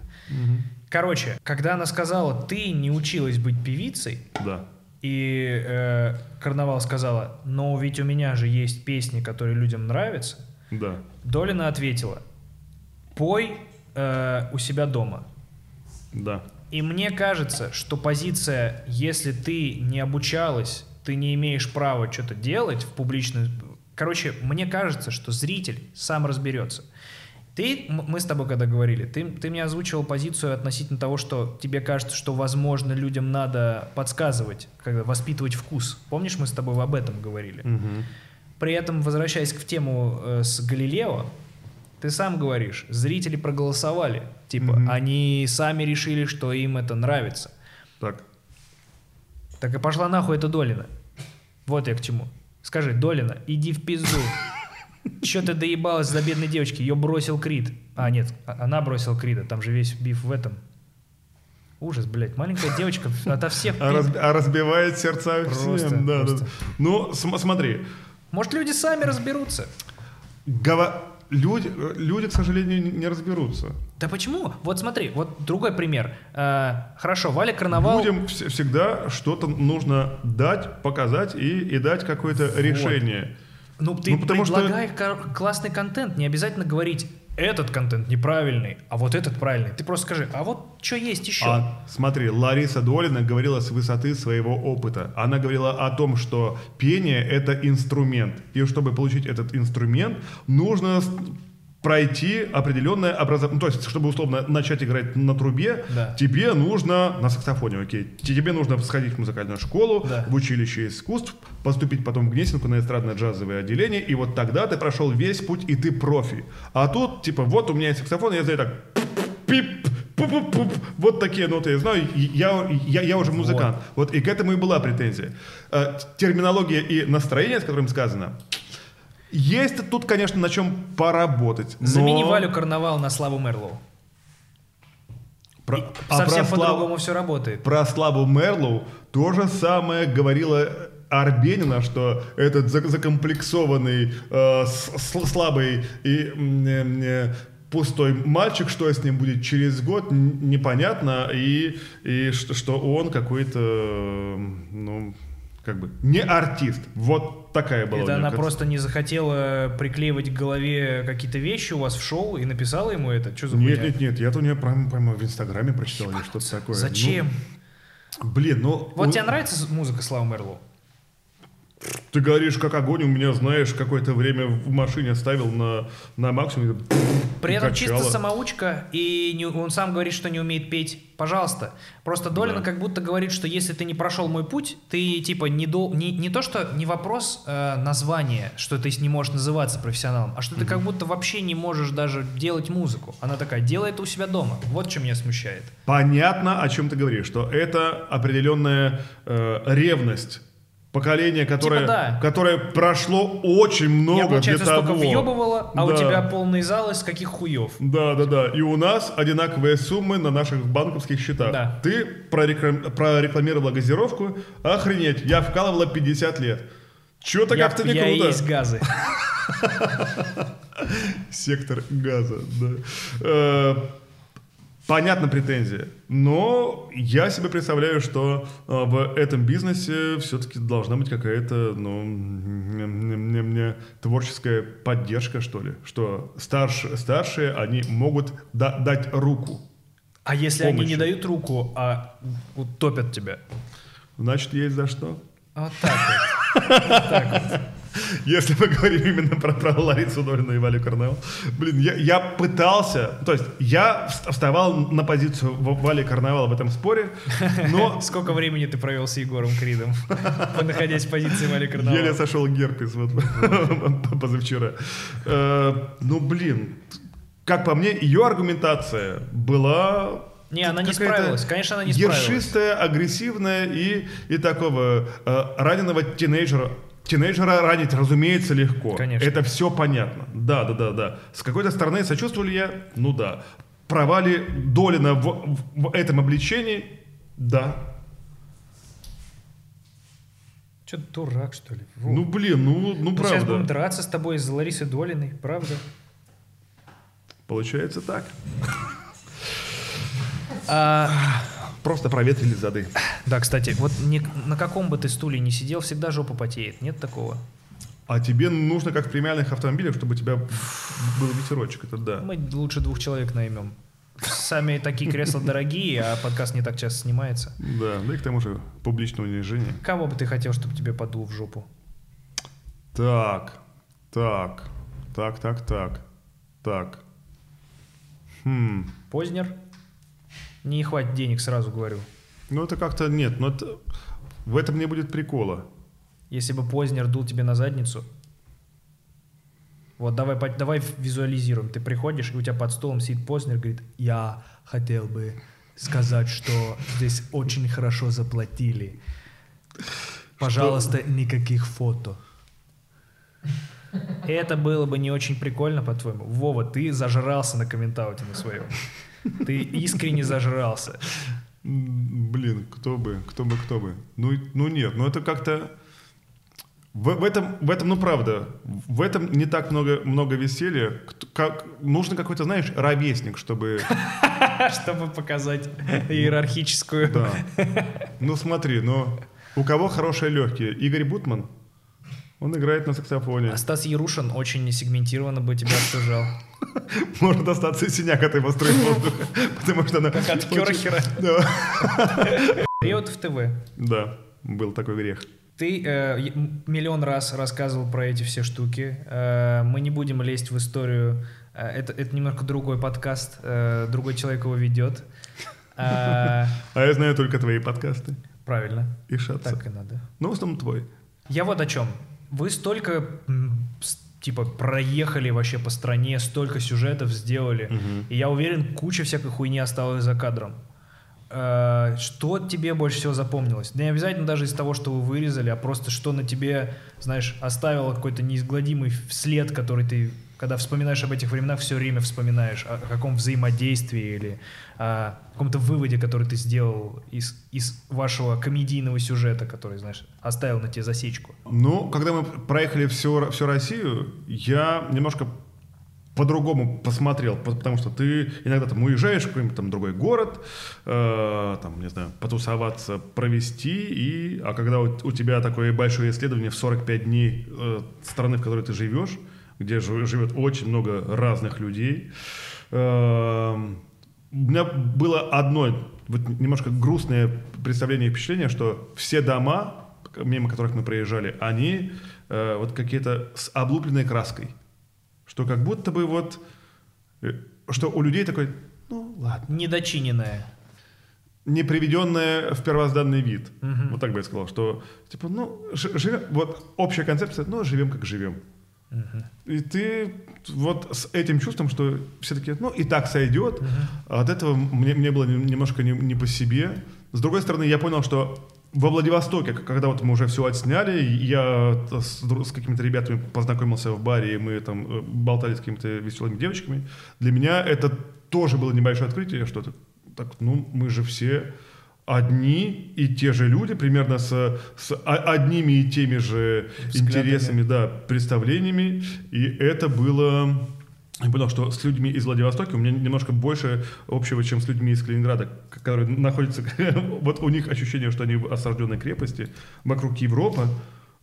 Короче, когда она сказала, ты не училась быть певицей, Да. и э, Карнавал сказала, но ведь у меня же есть песни, которые людям нравятся, Да. Долина ответила, пой э, у себя дома. Да. И мне кажется, что позиция, если ты не обучалась, ты не имеешь права что-то делать в публичную... Короче, мне кажется, что зритель сам разберется. Ты, мы с тобой когда говорили, ты, ты мне озвучивал позицию относительно того, что тебе кажется, что, возможно, людям надо подсказывать, когда воспитывать вкус. Помнишь, мы с тобой об этом говорили? Мгм. При этом, возвращаясь к тему э, с Галилео, ты сам говоришь, зрители проголосовали. Типа, Мгм. они сами решили, что им это нравится. Так. Так и пошла нахуй эта Долина. Вот я к чему. Скажи, Долина, иди в пизду. Че ты доебалась за бедной девочки? Ее бросил Крид. А, нет, а- она бросила Крида. Там же весь биф в этом. Ужас, блядь. Маленькая девочка ото всех... А, раз- а разбивает сердца Просто, всем. Да, просто. да. Ну, см- смотри. Может, люди сами разберутся? Гова- Люди, люди, к сожалению, не- разберутся. Да почему? Вот смотри, вот другой пример. Э, хорошо, Валя Карнавал... Людям вс- всегда что-то нужно дать, показать и, и дать какое-то решение. Ну, ты Ну, потому что- предлагай кор- классный контент, не обязательно говорить, этот контент неправильный, а вот этот правильный. Ты просто скажи, а вот что есть еще? А, смотри, Лариса Долина говорила с высоты своего опыта. Она говорила о том, что пение — это инструмент. И чтобы получить этот инструмент, нужно пройти определенное образование. Ну, то есть, чтобы условно начать играть на трубе, Да. тебе нужно, на саксофоне, окей, тебе нужно сходить в музыкальную школу, Да. в училище искусств, поступить потом в Гнесинку на эстрадно-джазовое отделение, и вот тогда ты прошел весь путь, и ты профи. А тут, типа, вот у меня есть саксофон, я знаю так, пип, пуп-пуп-пуп. Вот такие ноты я знаю, я, я, я уже музыкант. Вот. и к этому и была претензия. Э, терминология и настроение, с которым сказано, есть тут, конечно, на чем поработать. но Замени Валю Карнавал на Славу Мерлоу. про- а Совсем по-другому все работает. Про Славу Мерлоу то же самое говорила Арбенина, что этот за- закомплексованный, э, слабый и э, пустой мальчик, что с ним будет через год, непонятно, и, и что, что он какой-то, ну, как бы, не артист. Вот такая была Это она концепция. просто не захотела приклеивать к голове какие-то вещи у вас в шоу и написала ему это? Что за Нет, нет, нет, я-то у нее прямо, прямо в Инстаграме прочитал или что-то такое. Зачем? Ну, блин, ну... вот у- тебе нравится музыка Славы Мерлоу? Ты говоришь, как огонь, у меня, знаешь, какое-то время в машине ставил на, на максимум. При этом качало. чисто самоучка, и не- он сам говорит, что не умеет петь. Пожалуйста. Просто Долина Да. как будто говорит, что если ты не прошел мой путь, ты типа не, дол- не, не то, что не вопрос э, названия, что ты не можешь называться профессионалом, а что ты как будто вообще не можешь даже делать музыку. Она такая, делай это у себя дома. Вот что меня смущает. Понятно, о чем ты говоришь, что это определенная э, ревность. Поколение, которое, Типа да. которое прошло очень много Я, получается, для столько того. въебывала, а у Да. тебя полный зал из каких хуев. Да, да, да. И у нас одинаковые суммы на наших банковских счетах. Да. Ты прореклам- прорекламировала газировку. Охренеть, я вкалывала 50 лет. Чё-то Я, как-то не я круто. есть газы. Сектор газа, да. Понятна претензия, но я себе представляю, что э, в этом бизнесе все-таки должна быть какая-то, ну, мне- мне- мне- творческая поддержка, что ли, что старше, старшие, они могут да- дать руку, А если они не дают руку, а утопят тебя? значит, есть за что. Вот так вот. Вот так вот. Если мы говорим именно про, про Ларису Долину и Валю Карнавал. Блин, я, я пытался, то есть я вставал на позицию Вали Карнавала в этом споре, но... Сколько времени ты провел с Егором Кридом, находясь в позиции Вали Карнавала? Еле сошел герпес вот позавчера. Э, ну, блин, как по мне, ее аргументация была не, она не справилась. Конечно, она не справилась. Ершистая, агрессивная и, и такого э, раненого тинейджера. Тинейджера ранить, разумеется, легко. Конечно. Это все понятно. Да, да, да, да. С какой-то стороны сочувствовали я? Ну да. Провали Долина в, в, в этом обличении? Да. Че, дурак, что ли? Во. Ну, блин, ну, ну Мы правда. сейчас будем драться с тобой из Ларисы Долиной, правда? Получается так. Просто проветрили зады. Да, кстати, вот не, на каком бы ты стуле не сидел, всегда жопа потеет. Нет такого? А тебе нужно, как в премиальных автомобилях, чтобы у тебя был ветерочек, это да. Мы лучше двух человек наймем. Сами такие кресла дорогие, а подкаст не так часто снимается. Да, да и к тому же публичное унижение. Кого бы ты хотел, чтобы тебе подул в жопу? Так, так, так, так, так, так. Хм. Познер? Не хватит денег, сразу говорю. Ну, это как-то нет, но это, в этом не будет прикола. Если бы Познер дул тебе на задницу, вот давай, давай визуализируем. Ты приходишь, и у тебя под столом сидит Познер, говорит, я хотел бы сказать, что здесь очень хорошо заплатили. Пожалуйста, что? никаких фото. Это было бы не очень прикольно, по-твоему. Вова, ты зажрался на комментауте на своем. Ты искренне зажрался. Блин, кто бы, кто бы, кто бы. Ну, ну нет, ну это как-то... В, в, этом, в этом, ну правда, в этом не так много, много веселья. Как, нужно какой-то, знаешь, ровесник, чтобы... Чтобы показать иерархическую... Да. Ну смотри, но у кого хорошие легкие? Игорь Бутман? Он играет на саксофоне. А Стас Ярушин очень сегментированно бы тебя обсуждал. Может остаться и синяк от его воздуха, потому что она... Как от Керхера. Период в ТВ. Да, был такой грех. Ты э, миллион раз рассказывал про эти все штуки. Э, мы не будем лезть в историю. Э, это, это немножко другой подкаст. Э, другой человек его ведет. Э, а я знаю только твои подкасты. Правильно. И шатся. Так и надо. Ну, в основном твой. Я вот о чем. Вы столько типа проехали вообще по стране, столько сюжетов сделали. Угу. И я уверен, куча всякой хуйни осталась за кадром. Э, что тебе больше всего запомнилось? Не обязательно даже из того, что вы вырезали, а просто что на тебе, знаешь, оставило какой-то неизгладимый след, который ты когда вспоминаешь об этих временах, все время вспоминаешь о каком взаимодействии или о каком-то выводе, который ты сделал из, из вашего комедийного сюжета, который, знаешь, оставил на тебе засечку? Ну, когда мы проехали всю, всю Россию, я немножко по-другому посмотрел, потому что ты иногда там уезжаешь в какой-нибудь там другой город, э, там, не знаю, потусоваться, провести, и, а когда у, у тебя такое большое исследование в 45 дней э, страны, в которой ты живешь, где живет очень много разных людей. Эм, у меня было одно вот немножко грустное представление и впечатление, что все дома, мимо которых мы проезжали, они э, вот какие-то с облупленной краской. Что как будто бы вот, э, что у людей такой, ну ладно. Недочиненное. Не приведенное в первозданный вид. Угу. Вот так бы я сказал, что типа, ну, живем, вот общая концепция, ну, живем как живем. И ты вот с этим чувством, что все-таки, ну, и так сойдет, uh от этого мне, мне было немножко не, не по себе. С другой стороны, я понял, что во Владивостоке, когда вот мы уже все отсняли, я с, с какими-то ребятами познакомился в баре, и мы там э, болтали с какими-то веселыми девочками, для меня это тоже было небольшое открытие, что так, ну, мы же все одни и те же люди, примерно с, с одними и теми же Взглядами. интересами, да, представлениями. И это было... Я понял, что с людьми из Владивостока у меня немножко больше общего, чем с людьми из Калининграда, которые находятся... вот у них ощущение, что они в осажденной крепости, вокруг Европа,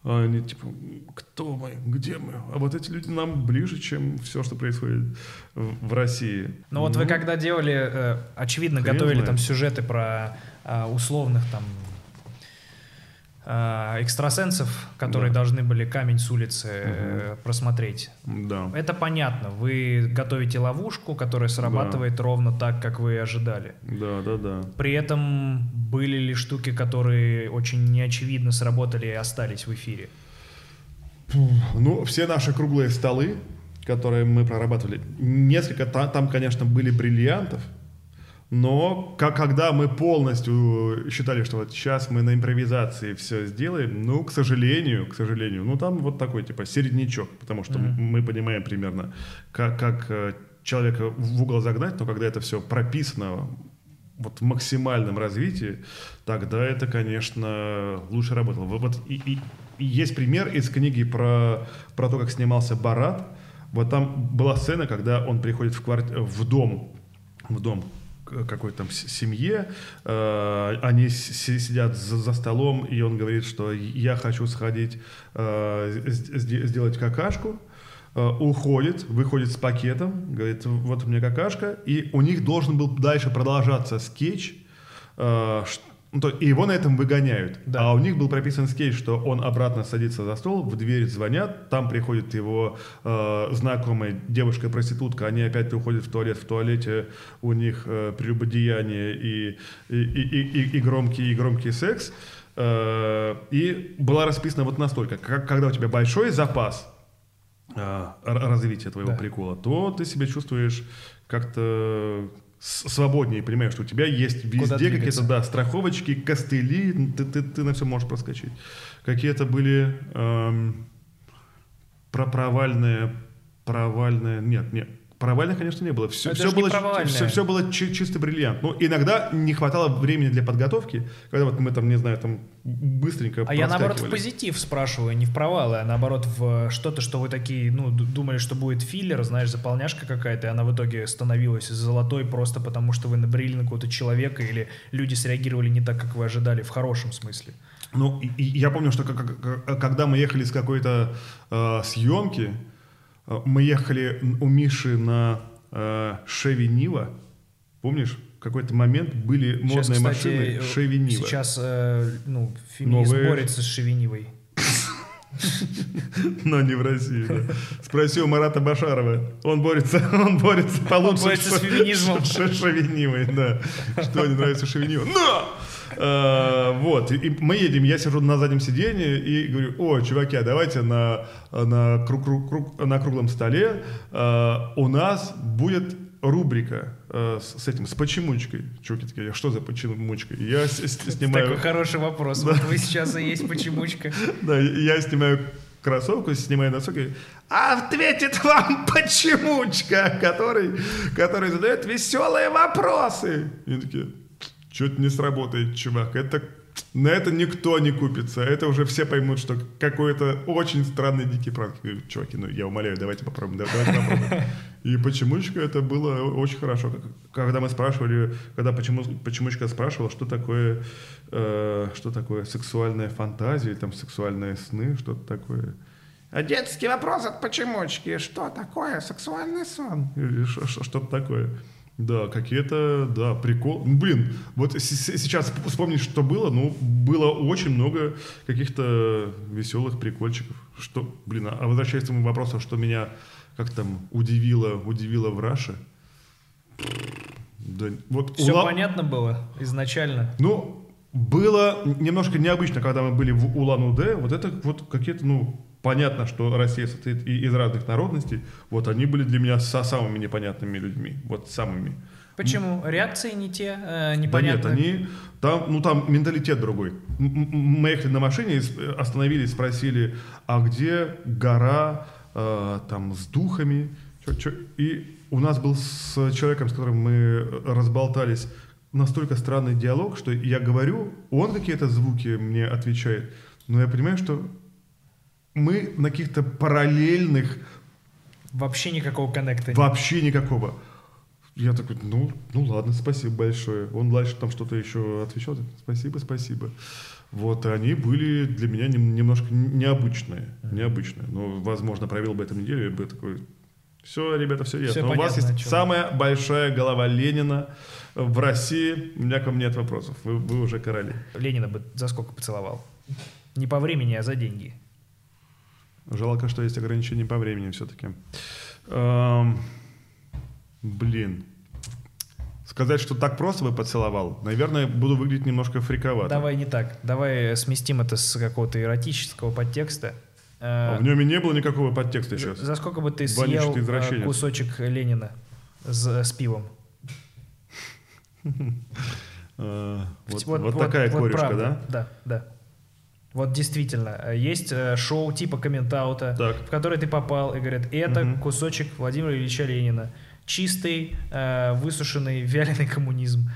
а они типа, кто мы, где мы? А вот эти люди нам ближе, чем все, что происходит в, в России. Ну, ну вот вы ну, когда делали, э, очевидно, готовили знает. там сюжеты про условных там э, экстрасенсов, которые Да. должны были камень с улицы э, просмотреть. Да. Это понятно. Вы готовите ловушку, которая срабатывает ровно так, как вы и ожидали. Да, да, да. При этом были ли штуки, которые очень неочевидно сработали и остались в эфире? Ну, все наши круглые столы, которые мы прорабатывали, несколько та- там, конечно, были бриллиантов, но как, когда мы полностью считали, что вот сейчас мы на импровизации все сделаем, ну, к сожалению, к сожалению, ну, там вот такой, типа, середнячок, потому что Мгм. мы понимаем примерно, как, как э, человека в угол загнать, но когда это все прописано вот в максимальном развитии, тогда это, конечно, лучше работало. Вот, и, и- и есть пример из книги про, про то, как снимался Барат. Вот там была сцена, когда он приходит в, кварти- в дом, в дом какой-то там семье, э, они сидят за, столом, и он говорит, что я хочу сходить э, сделать какашку, Э, уходит, выходит с пакетом, говорит, вот у меня какашка, и у них должен был дальше продолжаться скетч, ну, то- и его на этом выгоняют. Да. А у них был прописан скетч, что он обратно садится за стол, в дверь звонят, там приходит его э, знакомая девушка-проститутка, они опять уходят в туалет, в туалете у них э, прелюбодеяние и, и, и, и- и громкий, и громкий секс. Э, и была расписана вот настолько, как, когда у тебя большой запас э, развития твоего Да. прикола, то ты себя чувствуешь как-то свободнее, понимаешь, что у тебя есть везде какие-то, да, страховочки, костыли, ты, ты, ты на все можешь проскочить. Какие-то были эм, про провальные, провальные, нет, нет, провальных, конечно, не было. Все, Это все, было, все, все было чи- чисто бриллиант. Ну, иногда не хватало времени для подготовки, когда вот мы там, не знаю, там быстренько А я наоборот в позитив спрашиваю, не в провалы, а наоборот в что-то, что вы такие, ну, думали, что будет филлер, знаешь, заполняшка какая-то, и она в итоге становилась золотой просто потому, что вы набрели на какого-то человека или люди среагировали не так, как вы ожидали, в хорошем смысле. Ну, и, и я помню, что как- как- когда мы ехали с какой-то э, съемки, мы ехали у Миши на э, Шеви Нива. Помнишь? В какой-то момент были Сейчас, модные кстати, машины э, Шеви Нива. Сейчас, э, ну, феминист Новые- борется с Шевинивой. Но не в России, да. Спроси у Марата Башарова. Он борется, он борется получше. борется с феминизмом. Шевинивой, да. Что не нравится Шевинивой. Но! Э, вот, и, мы едем, я сижу на заднем сиденье и говорю, о, чуваки, а давайте на, на, круг- круг- круг- на круглом столе э, у нас будет рубрика э, с, с этим, с почемучкой. Чуваки такие, «А что за почемучка? Я с- с- снимаю... Такой хороший вопрос. Вот вы сейчас и есть почемучка. Да, я снимаю кроссовку, снимаю носок и а ответит вам почемучка, который, который задает веселые вопросы. И такие, что-то не сработает, чувак. Это, на это никто не купится. Это уже все поймут, что какой-то очень странный дикий пранк. Чуваки, ну я умоляю, давайте попробуем. да- Давайте попробуем. И почемучка это было очень хорошо. Когда мы спрашивали, когда почему, почемучка спрашивала, что такое, э, что такое сексуальная фантазия, там сексуальные сны, что-то такое. А детский вопрос от почемучки. Что такое сексуальный сон? Или Что-то такое. Да, какие-то, да, прикол. Ну, Блин, вот сейчас вспомнить, что было, ну, было очень много каких-то веселых прикольчиков. Что, блин, а возвращаясь к тому вопросу, что меня как там удивило, удивило в Раше. Да, вот Все Ула- понятно было изначально. ну, было немножко необычно, когда мы были в Улан-Удэ. Вот это вот какие-то, ну, понятно, что Россия состоит из разных народностей. Вот они были для меня со самыми непонятными людьми. Вот самыми. Почему? Реакции не те, э, Да нет, они там, ну там менталитет другой. Мы ехали на машине, с- остановились, спросили, а где гора э, там с духами? Чё- чё? И у нас был с человеком, с которым мы разболтались, настолько странный диалог, что я говорю, он какие-то звуки мне отвечает, но я понимаю, что мы на каких-то параллельных Вообще никакого коннекта нет. Вообще никакого. Я такой, ну, ну ладно, спасибо большое. Он дальше там что-то еще отвечал. Спасибо, спасибо. Вот, и они были для меня нем- немножко необычные. Необычные. Ну, возможно, провел бы эту неделю, и бы такой, все, ребята, все ясно. Всё у вас понятно, есть самая большая голова Ленина в России. У меня к вам нет вопросов. Вы, вы уже короли. Ленина бы за сколько поцеловал? Не по времени, а за деньги. Жалко, что есть ограничения по времени все-таки. Блин. Сказать, что так просто бы поцеловал, наверное, буду выглядеть немножко фриковато. Давай не так. Давай сместим это с какого-то эротического подтекста. А в нем и не было никакого подтекста сейчас. За сколько бы ты съел э, кусочек Ленина с, с пивом? Вот, вот, вот такая вот корешка, правда. да? Да, да. Вот действительно, есть э, шоу типа комментаута, в которое ты попал, и говорят, это угу. кусочек Владимира Ильича Ленина. Чистый, э, высушенный, вяленый коммунизм.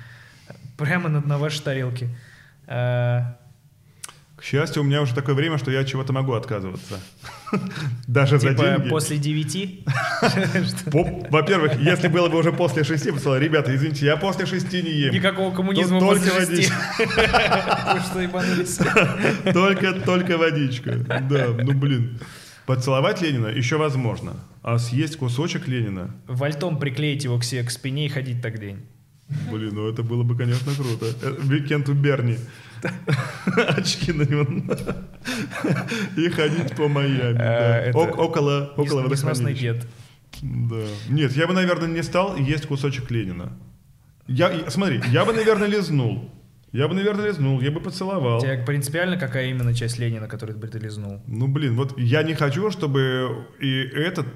Прямо на, на вашей тарелке. Э, к счастью, у меня уже такое время, что я от чего-то могу отказываться. Даже типа за деньги. после девяти? Во-первых, если было бы уже после шести, бы сказал, ребята, извините, я после шести не ем. Никакого коммунизма после шести. Только, только водичка. Да, ну блин. Поцеловать Ленина еще возможно, а съесть кусочек Ленина... Вальтом приклеить его к, себе, к спине и ходить так день. Блин, ну это было бы, конечно, круто. Викенд у Берни. очки на него и ходить по Майами. А, около водохранилища. Да. Нет, я бы, наверное, не стал есть кусочек Ленина. Я, смотри, я бы, наверное, лизнул. Я бы, наверное, лизнул, я бы поцеловал. Тебе принципиально какая именно часть Ленина, которую бы ты лизнул? Ну, блин, вот я не хочу, чтобы и этот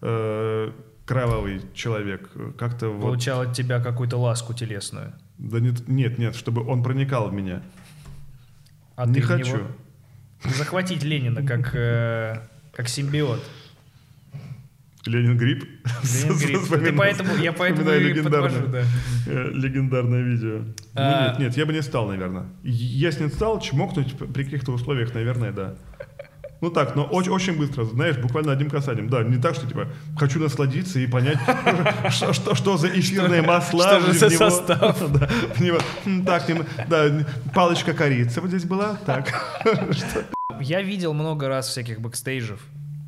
э, кровавый человек как-то... Получал вот... от тебя какую-то ласку телесную. Да нет, нет, нет, чтобы он проникал в меня. А не ты хочу. Него... Захватить Ленина как, э, как симбиот. Ленин грипп. Ленин грипп. Ты поэтому, я поэтому и подвожу, да. Э, легендарное видео. Ну, а... Ну, нет, нет, я бы не стал, наверное. Если не стал, чмокнуть при каких-то условиях, наверное, да. Ну так, но очень, очень быстро, знаешь, буквально одним касанием. Да, не так, что типа хочу насладиться и понять, что, что, что за эфирные масла. Что же за состав? Да, в него, так, да, палочка корицы вот здесь была. Так. Я видел много раз всяких бэкстейжев,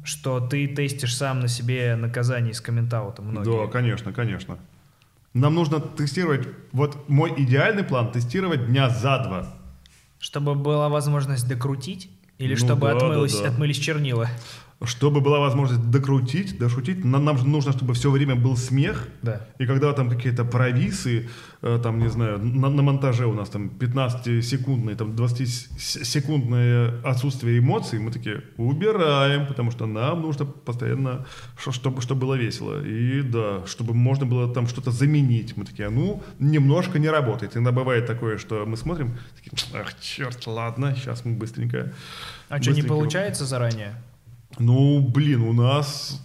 что ты тестишь сам на себе наказание из комментаута. Да, конечно, конечно. Нам нужно тестировать, вот мой идеальный план, тестировать дня за два. Чтобы была возможность докрутить? Или ну, чтобы да, отмылось, да, да. отмылись чернила? Чтобы была возможность докрутить, дошутить, нам, нам же нужно, чтобы все время был смех. Да. И когда там какие-то провисы, э, там, не знаю, на, на монтаже у нас там 15-секундные, там 20-секундное отсутствие эмоций, мы такие убираем, потому что нам нужно постоянно, чтобы, чтобы было весело. И да, чтобы можно было там что-то заменить. Мы такие, ну, немножко не работает. Иногда бывает такое, что мы смотрим, такие, ах, черт, ладно, сейчас мы быстренько... А быстренько... что, не получается заранее? Ну, блин, у нас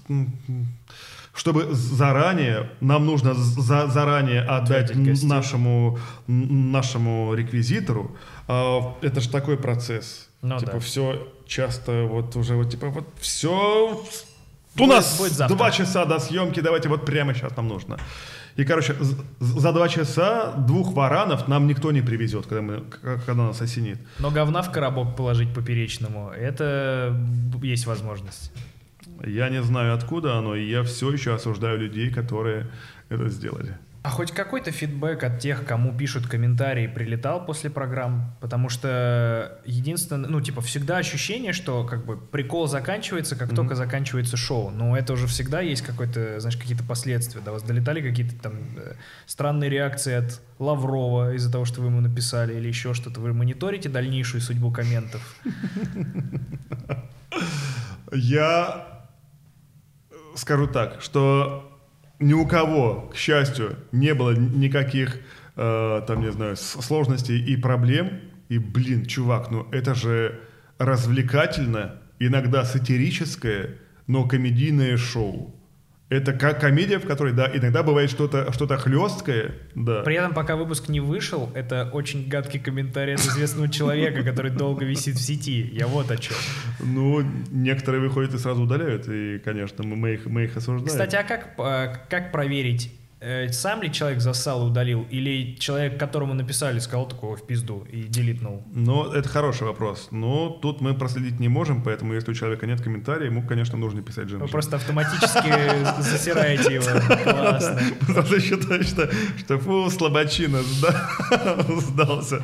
чтобы заранее, нам нужно за, заранее отдать нашему, нашему реквизитору. А, это же такой процесс. Ну, типа да. все часто вот уже вот типа вот все. У нас будет два часа до съемки, давайте вот прямо сейчас нам нужно. И, короче, за два часа двух варанов нам никто не привезет, когда, мы, когда нас осенит. Но говна в коробок положить поперечному, это есть возможность. Я не знаю, откуда оно, и я все еще осуждаю людей, которые это сделали. А хоть какой-то фидбэк от тех, кому пишут комментарии, прилетал после программ? Потому что единственное, ну, типа, всегда ощущение, что как бы прикол заканчивается, как mm-hmm. только заканчивается шоу. Но это уже всегда есть какой-то, знаешь, какие-то последствия. До вас долетали какие-то там э, странные реакции от Лаврова из-за того, что вы ему написали, или еще что-то. Вы мониторите дальнейшую судьбу комментов? Я скажу так, что ни у кого, к счастью, не было никаких, э, там, не знаю, сложностей и проблем. И, блин, чувак, ну это же развлекательно, иногда сатирическое, но комедийное шоу. Это как комедия, в которой, да, иногда бывает что-то что хлесткое, да. При этом, пока выпуск не вышел, это очень гадкий комментарий от известного человека, который долго висит в сети. Я вот о чем. Ну, некоторые выходят и сразу удаляют, и, конечно, мы их, мы их осуждаем. Кстати, а как, а, как проверить, сам ли человек засал и удалил, или человек, которому написали, сказал такого в пизду и делитнул? Ну, это хороший вопрос. Но тут мы проследить не можем, поэтому если у человека нет комментария, ему, конечно, нужно писать Вы женщине. просто автоматически засираете его. Классно. Что считаю, что, фу, слабочина сда- сдался.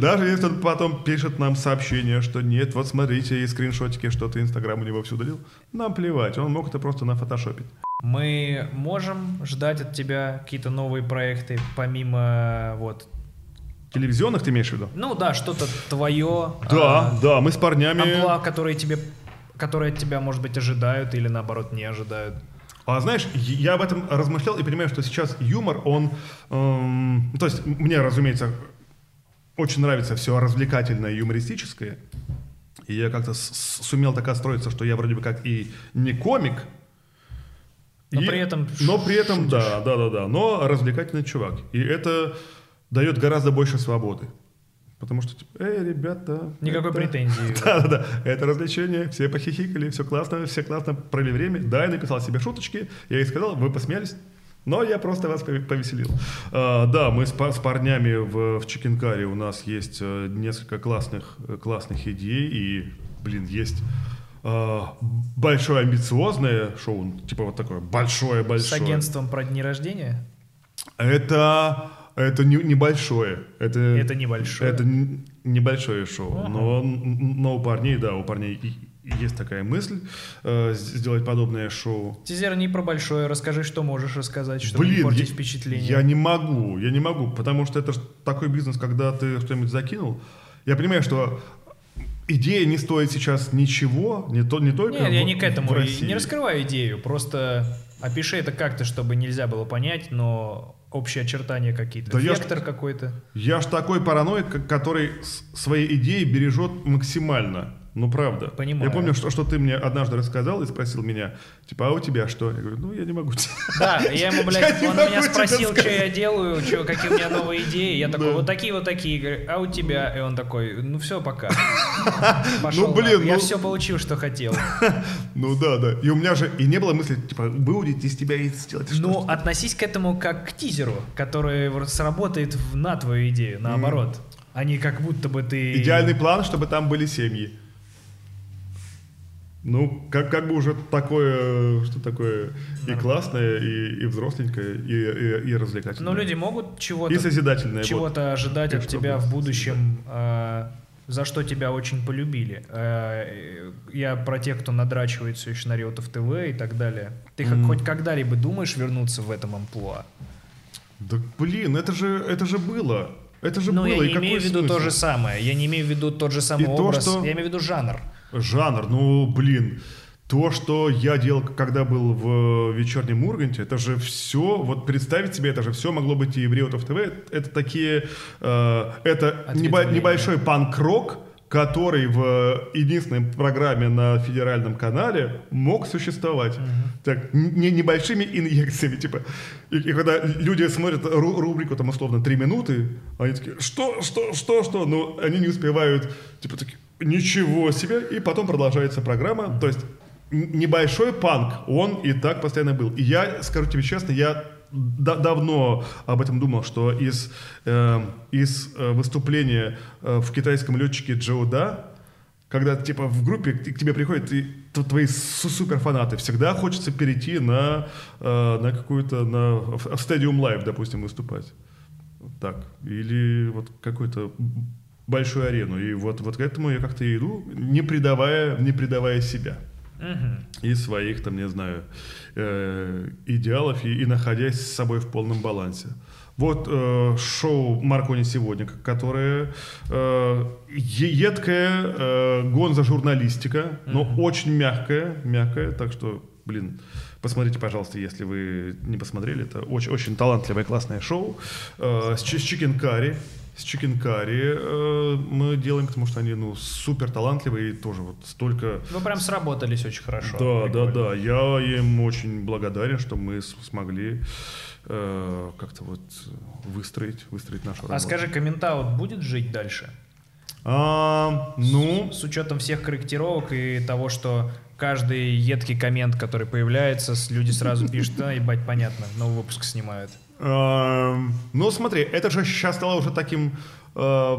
Даже если он потом пишет нам сообщение, что нет, вот смотрите, и скриншотики, что ты Инстаграм у него все удалил, нам плевать, он мог это просто нафотошопить. Мы можем ждать от тебя какие-то новые проекты, помимо вот... Телевизионных ты имеешь в виду? Ну да, что-то твое. Да, да, мы с парнями... Амплуа, которые тебе которые от тебя, может быть, ожидают или наоборот не ожидают. А знаешь, я об этом размышлял и понимаю, что сейчас юмор, он... эм, то есть мне, разумеется, очень нравится все развлекательное юмористическое. И я как-то сумел так отстроиться, что я вроде бы как и не комик, Но и- при этом но при этом, шутишь. да, да, да, да, но развлекательный чувак. И это дает гораздо больше свободы. Потому что, типа, эй, ребята... Никакой это- претензии. Да, да, да. Это развлечение, все похихикали, все классно, все классно провели время. Да, я написал себе шуточки, я ей сказал, вы посмеялись. Но я просто вас пове- повеселил. А, да, мы с, с парнями в, в Чикенкаре у нас есть э, несколько классных, э, классных идей. И, блин, есть а, большое амбициозное шоу, типа вот такое С большое-большое. агентством про дни рождения? Это, это не, небольшое. Это, Это небольшое. Это небольшое шоу. Ага. Но, но у парней, да, у парней есть такая мысль э, с- сделать подобное шоу. Тизер не про большое, расскажи, что можешь рассказать, чтобы не Блин, портить я, впечатление. я не могу, я не могу, потому что это такой бизнес, когда ты что-нибудь закинул. Я понимаю, что идея не стоит сейчас ничего, не, то, не только Нет, я в- не к этому. в России. Не раскрываю идею, просто опиши это как-то, чтобы нельзя было понять, но общие очертания какие-то. Да я Вектор какой-то. Я ж такой параноик, который свои идеи бережет максимально. Ну, правда. Понимаю. Я помню, что, что ты мне однажды рассказал и спросил меня, типа, а у тебя что? Я говорю, ну, я не могу. Да, я ему, Я блядь, не он меня тебе спросил, что я делаю, что, какие у меня новые идеи. Я такой, Да. вот такие, вот такие. Говорю, а у тебя? И он такой, ну все, пока. Пошел Ну, блин. Я ну- все получил, что хотел. Ну, да, да. И у меня же и не было мысли, типа, выудить из тебя и сделать. Ну, относись к этому как к тизеру, который сработает на твою идею, наоборот. А не как будто бы ты... Идеальный план, чтобы там были семьи. Ну, как, как бы уже такое, что такое и классное, и, и взросленькое, и, и, и развлекательное. Но люди могут чего-то И созидательное. вот. чего-то ожидать от Конечно, тебя в будущем, э, за что тебя очень полюбили. Э, я про тех, кто надрачивает все еще на Риотов ТВ и так далее. Ты хоть- Мгм. хоть когда-либо думаешь вернуться в этом амплуа? Да блин, это же, это же было. Это же Но было. Ну, я и не какой имею в виду смысл? то же самое. Я не имею в виду тот же самый И то, образ. что- Я имею в виду жанр. Жанр, ну блин. То, что я делал, когда был в вечернем Урганте, это же все, вот представить себе, это же все могло быть и в Риотов ТВ. Это такие, э, это небо- небольшой панк-рок, который в единственной программе на федеральном канале мог существовать. Так, не, небольшими инъекциями, типа. И, и когда люди смотрят ру- рубрику, там, условно, три минуты, они такие, что, что, что, что? Ну, они не успевают, типа, такие, ничего себе, и потом продолжается программа. То есть небольшой панк, он и так постоянно был. И я, скажу тебе честно, я да- давно об этом думал, что из, э, из э, выступления э, в китайском летчике Джоуда, когда типа в группе к тебе приходят и твои су- суперфанаты, всегда хочется перейти на, э, на какую-то, на, в в Stadium Live, допустим, выступать. Так. Или вот какую-то большую арену. И вот, вот к этому я как-то иду, не предавая, не предавая себя и своих, там, не знаю, э, идеалов, и, и находясь с собой в полном балансе. Вот э, шоу Маркони сегодня, которое э, едкая э, гонзо-журналистика, но очень мягкая, мягкая, так что, блин, посмотрите, пожалуйста, если вы не посмотрели, это очень, очень талантливое, классное шоу э, с, с Chicken Curry. С Chicken Curry э, мы делаем, потому что они, ну, супер талантливые и тоже вот столько Вы прям сработались очень хорошо. да, да, Прикольно. да. Я им очень благодарен, что мы с- смогли э, как-то вот выстроить, выстроить нашу работу. А скажи, комментаут будет жить дальше? А, ну, С учетом всех корректировок и того, что каждый едкий коммент, который появляется, с- люди сразу пишут, а, ебать, понятно, новый выпуск снимают. Эм, Ну, смотри, это же сейчас стало уже таким э,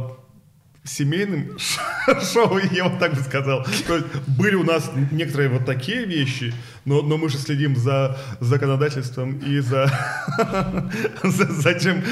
семейным шоу, я вот так бы сказал. То есть были у нас некоторые вот такие вещи, но, но мы же следим за законодательством и за, за, тем,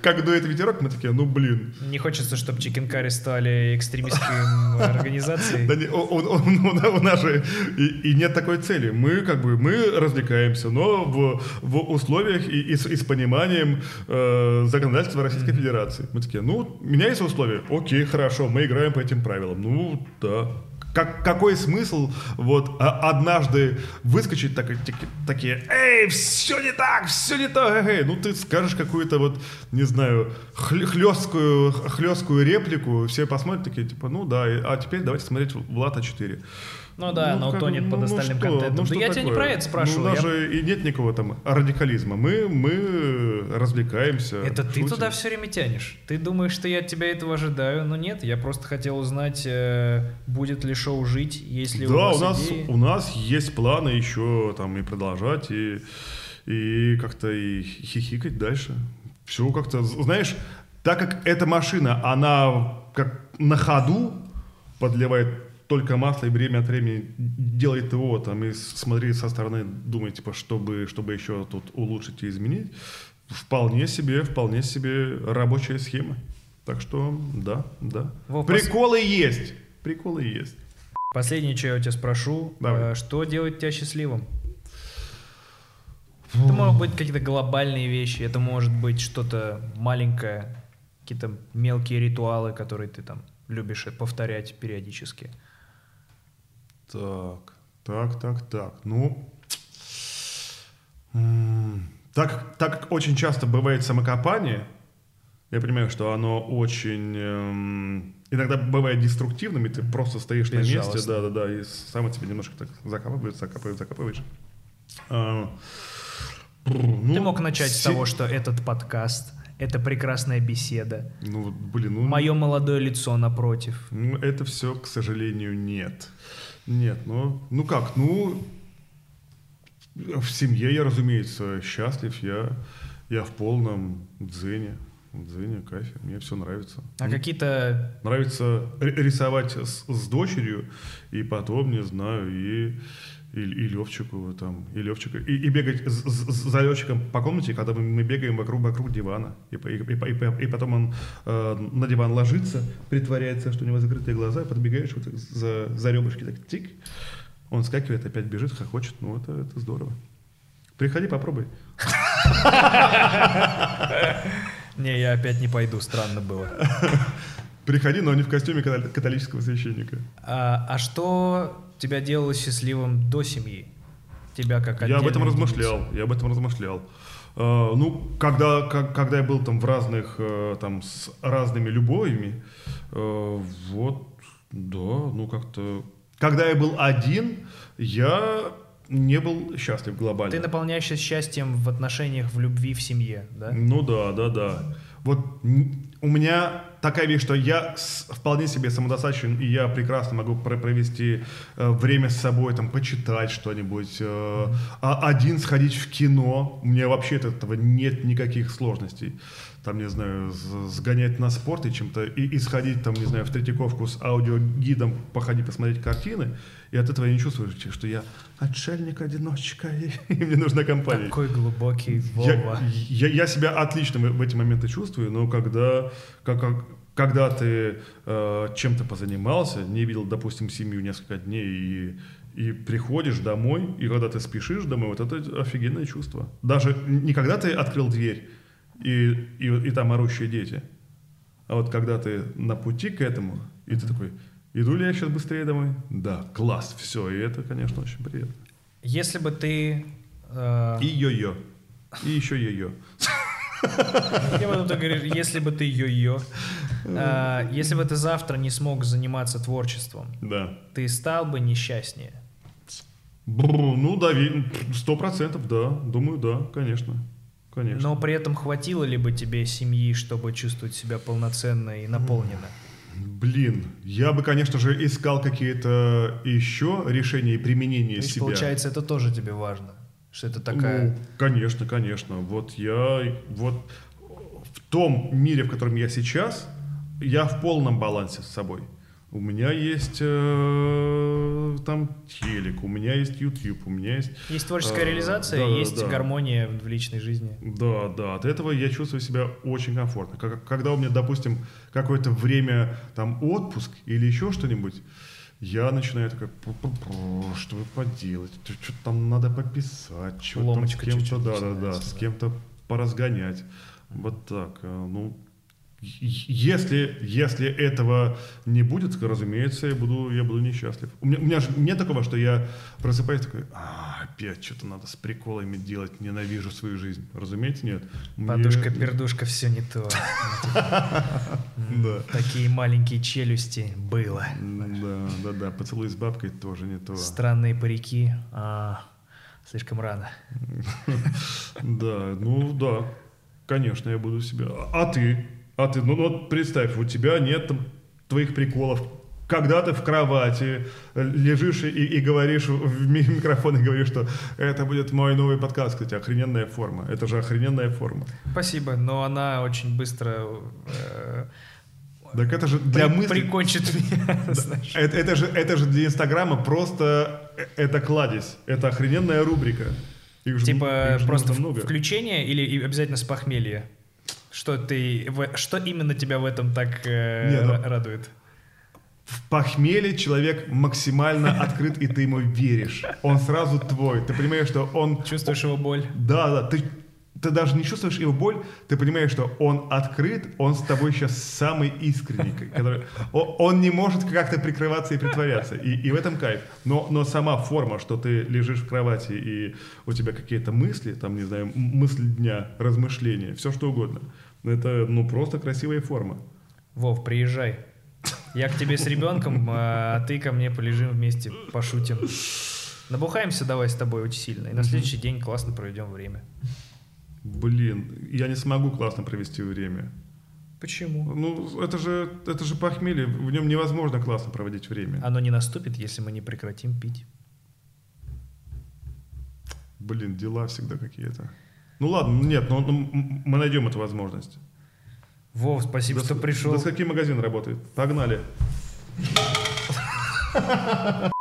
как дует ветерок. Мы такие, ну блин. Не хочется, чтобы Chicken Curry стали экстремистской организацией. Да не, у, нас же и, и нет такой цели. Мы как бы мы развлекаемся, но в, в условиях и, и с, и с пониманием э, законодательства Российской Федерации. Мы такие, ну, у меня есть условия, окей, хорошо, мы играем по этим правилам. Ну, да. Как, какой смысл вот а- однажды выскочить так, таки- такие, эй, все не так, все не так, эй, ну ты скажешь какую-то вот, не знаю, хлесткую, хлесткую реплику, все посмотрят такие, типа, ну да, а теперь давайте смотреть Влада 4. Ну да, она как- утонет под ну остальным что, контентом. ну да что я тебя не про это спрашиваю. Ну, у нас я- же и нет никакого там радикализма. Мы, мы развлекаемся. Это ты шутим. туда все время тянешь. Ты думаешь, что я от тебя этого ожидаю, но нет. Я просто хотел узнать, э, будет ли шоу жить, если Да, у вас у нас, идеи. у нас есть планы еще там и продолжать, и, и как-то и хихикать дальше. Все как-то, знаешь, так как эта машина, она как на ходу подливает только масло и время от времени делает его там и смотри со стороны, думает, типа, чтобы, чтобы еще тут улучшить и изменить, вполне себе, вполне себе рабочая схема. Так что, да, да. Во, пос- Приколы есть. Приколы есть. Последнее, что я у тебя спрошу, Давай. э, что делает тебя счастливым? Это могут быть какие-то глобальные вещи, это может быть что-то маленькое, какие-то мелкие ритуалы, которые ты там любишь повторять периодически. Так, так, так, так. Ну, так, так как очень часто бывает самокопание, я понимаю, что оно очень эм, иногда бывает деструктивным, и ты просто стоишь на месте, да, да, да, и сам тебя немножко так закапываешь, закапываешь, закапываешь. А, ты ну, мог начать с того, что этот подкаст — это прекрасная беседа. Ну, блин, ну, Мое молодое лицо напротив. Ну, это все, к сожалению, нет. Нет, ну, ну как, ну, в семье я, разумеется, счастлив, я, я в полном дзене, дзене, кайфе, мне все нравится. А какие-то Нравится рисовать с, с дочерью, и потом, не знаю, и, и, и Левчику там, и Левчика, и, и бегать за Левчиком по комнате, когда мы, мы бегаем вокруг, вокруг дивана. И, и, и, и по- и потом он э, на диван ложится, притворяется, что у него закрытые глаза, подбегаешь вот так за, за ребрышки, так тик, он скакивает, опять бежит, хохочет, ну это, это здорово. Приходи, попробуй. Не, я опять не пойду, странно было. Приходи, но не в костюме катол- католического священника. А, а что тебя делало счастливым до семьи? Тебя как Я об этом отдельную размышлял, я об этом размышлял. Э, ну, когда, как- когда я был там в разных, э, там, с разными любовями, э, вот, да, ну как-то... Когда я был один, я не был счастлив глобально. Ты наполняешься счастьем в отношениях, в любви, в семье, да? Ну да, да, да. Вот у меня такая вещь, что я вполне себе самодостаточен, и я прекрасно могу про- провести э, время с собой, там, почитать что-нибудь, а один сходить в кино. Меня вообще от этого нет никаких сложностей. Там, не знаю, сгонять на спорт и чем-то, и, и сходить, там, не знаю, в Третьяковку с аудиогидом, походить, посмотреть картины, и от этого я не чувствую, что я отшельник-одиночка, и, и мне нужна компания. Такой глубокий Я, Вова. я, я себя отлично в, в эти моменты чувствую, но когда, как, как- когда ты э, чем-то позанимался, не видел, допустим, семью несколько дней и, и приходишь домой, и когда ты спешишь домой, вот это офигенное чувство. Даже не когда ты открыл дверь и, и, и там орущие дети, а вот когда ты на пути к этому, и ты такой, иду ли я сейчас быстрее домой? Да, класс, все, и это, конечно, очень приятно. Если бы ты... э, И йо-йо. И еще йо-йо. Я потом ты говоришь, если бы ты йо-йо, э, если бы ты завтра не смог заниматься творчеством, Да. ты стал бы несчастнее. Бррр, ну да, сто процентов, да. Думаю, да, конечно. Конечно. Но при этом хватило ли бы тебе семьи, чтобы чувствовать себя полноценно и наполненно? Блин, я бы, конечно же, искал какие-то еще решения и применения То есть, себя. получается, это тоже тебе важно. Что это такая... Ну, конечно, конечно. Вот я вот в том мире, в котором я сейчас, я в полном балансе с собой. У меня есть э, там телек, у меня есть YouTube, у меня есть... Есть творческая э, реализация, да, есть да. гармония в личной жизни. Да, да, от этого я чувствую себя очень комфортно. Как- Когда у меня, допустим, какое-то время, там, отпуск или еще что-нибудь, я начинаю такой, «Пу-пу-пу, что бы поделать, что-то там надо пописать, что-то с кем-то, да, да, да, с кем-то поразгонять. Вот так, э, ну, если, если этого не будет, разумеется, я буду, я буду несчастлив. У меня, у меня же нет такого, что я просыпаюсь такой, «А, опять что-то надо с приколами делать, ненавижу свою жизнь. Разумеется, нет. Мне- Подушка, пердушка, все не то. Такие маленькие челюсти было. Да, да, да, поцелуй с бабкой тоже не то. Странные парики. А, слишком рано. Да, ну да, конечно, я буду себя. А ты? А ты, ну вот представь, у тебя нет там твоих приколов. Когда ты в кровати э, лежишь и, и говоришь в ми- микрофон и говоришь, что это будет мой новый подкаст, кстати, охрененная форма. Это же охрененная форма. Спасибо, но она очень быстро э, Так это же для при- мысли... прикончит меня. знаешь. Это, это же, это же для Инстаграма просто э, это кладезь. Это охрененная рубрика. Их же- Типа их просто много. включение или обязательно с похмелья? Что ты, что именно тебя в этом так э, Не, ну- ра- радует? В похмелье человек максимально открыт, и ты ему веришь. Он сразу твой. Ты понимаешь, что он... Чувствуешь его боль? Да, да, ты, ты даже не чувствуешь его боль, ты понимаешь, что он открыт, он с тобой сейчас самый искренний. Который, он не может как-то прикрываться и притворяться. И, и в этом кайф. Но, но сама форма, что ты лежишь в кровати, и у тебя какие-то мысли, там, не знаю, м- мысль дня, размышления, все что угодно. Это, ну, просто красивая форма. Вов, приезжай. Я к тебе с ребенком, а ты ко мне полежим вместе, пошутим. Набухаемся давай с тобой очень сильно. И на следующий день классно проведем время. Блин, я не смогу классно провести время. Почему? Ну, это же, это же похмелье, в нем невозможно классно проводить время. Оно не наступит, если мы не прекратим пить. Блин, дела всегда какие-то. Ну ладно, нет, но ну, м- мы найдем эту возможность. Вов, спасибо, До что пришел. До скольки магазин работает? Погнали.